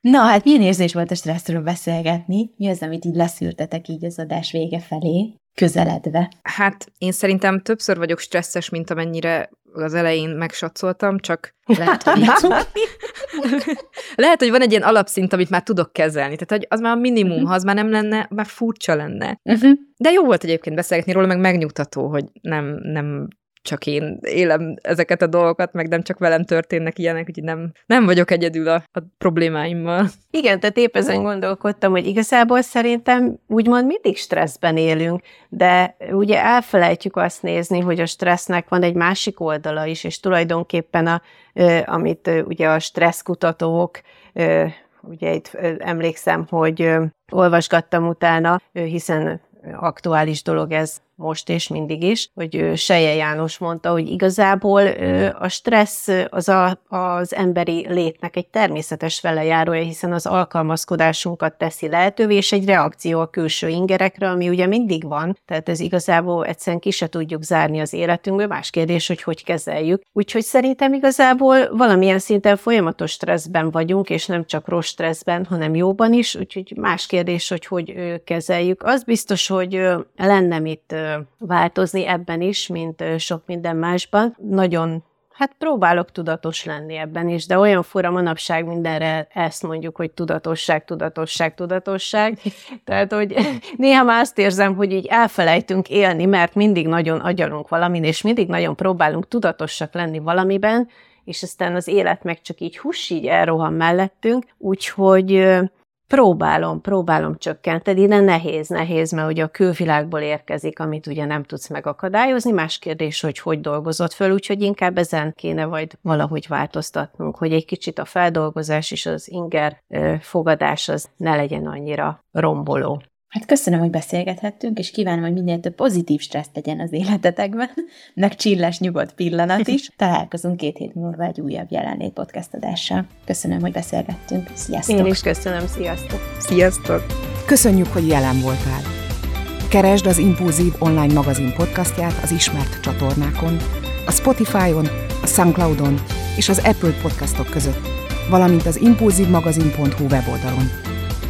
Na, hát milyen érzés volt a stresszről beszélgetni? Mi az, amit így leszűrtetek így az adás vége felé? Közeledve? Hát én szerintem többször vagyok stresszes, mint amennyire az elején megsatszoltam, csak lehet, hogy, lehet, hogy van egy ilyen alapszint, amit már tudok kezelni. Tehát hogy az már a minimum, uh-huh. ha az már nem lenne, már furcsa lenne. Uh-huh. De jó volt egyébként beszélgetni róla, meg megnyugtató, hogy nem, nem csak én élem ezeket a dolgokat, meg nem csak velem történnek ilyenek, úgyhogy nem, nem vagyok egyedül a, a problémáimmal. Igen, tehát épp ezen gondolkodtam, hogy igazából szerintem úgymond mindig stresszben élünk, de ugye elfelejtjük azt nézni, hogy a stressznek van egy másik oldala is, és tulajdonképpen a, amit ugye a stresszkutatók ugye itt emlékszem, hogy olvasgattam utána, hiszen aktuális dolog ez most és mindig is, hogy Seje János mondta, hogy igazából a stressz az a, az emberi létnek egy természetes velejárója, hiszen az alkalmazkodásunkat teszi lehetővé, és egy reakció a külső ingerekre, ami ugye mindig van, tehát ez igazából egyszerűen ki se tudjuk zárni az életünkből, más kérdés, hogy hogy kezeljük. Úgyhogy szerintem igazából valamilyen szinten folyamatos stresszben vagyunk, és nem csak rossz stresszben, hanem jóban is, úgyhogy más kérdés, hogy hogy kezeljük. Az biztos, hogy lenne mit változni ebben is, mint sok minden másban. Nagyon Hát próbálok tudatos lenni ebben is, de olyan fura manapság mindenre ezt mondjuk, hogy tudatosság, tudatosság, tudatosság. Tehát, hogy néha már azt érzem, hogy így elfelejtünk élni, mert mindig nagyon agyalunk valamin, és mindig nagyon próbálunk tudatosak lenni valamiben, és aztán az élet meg csak így huss, így elrohan mellettünk, úgyhogy Próbálom, próbálom csökkenteni, de nehéz, nehéz, mert ugye a külvilágból érkezik, amit ugye nem tudsz megakadályozni. Más kérdés, hogy hogy dolgozott föl, úgyhogy inkább ezen kéne majd valahogy változtatnunk, hogy egy kicsit a feldolgozás és az inger fogadás az ne legyen annyira romboló. Hát köszönöm, hogy beszélgethettünk, és kívánom, hogy minél több pozitív stressz legyen az életetekben, meg csillás nyugodt pillanat is. Találkozunk két hét múlva egy újabb jelenlét podcast adással. Köszönöm, hogy beszélgettünk. Sziasztok! Én is köszönöm, sziasztok! Sziasztok! Köszönjük, hogy jelen voltál. Keresd az Impulzív online magazin podcastját az ismert csatornákon, a Spotify-on, a Soundcloud-on és az Apple podcastok között, valamint az impulzívmagazin.hu weboldalon.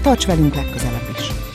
Tarts velünk legközelebb is!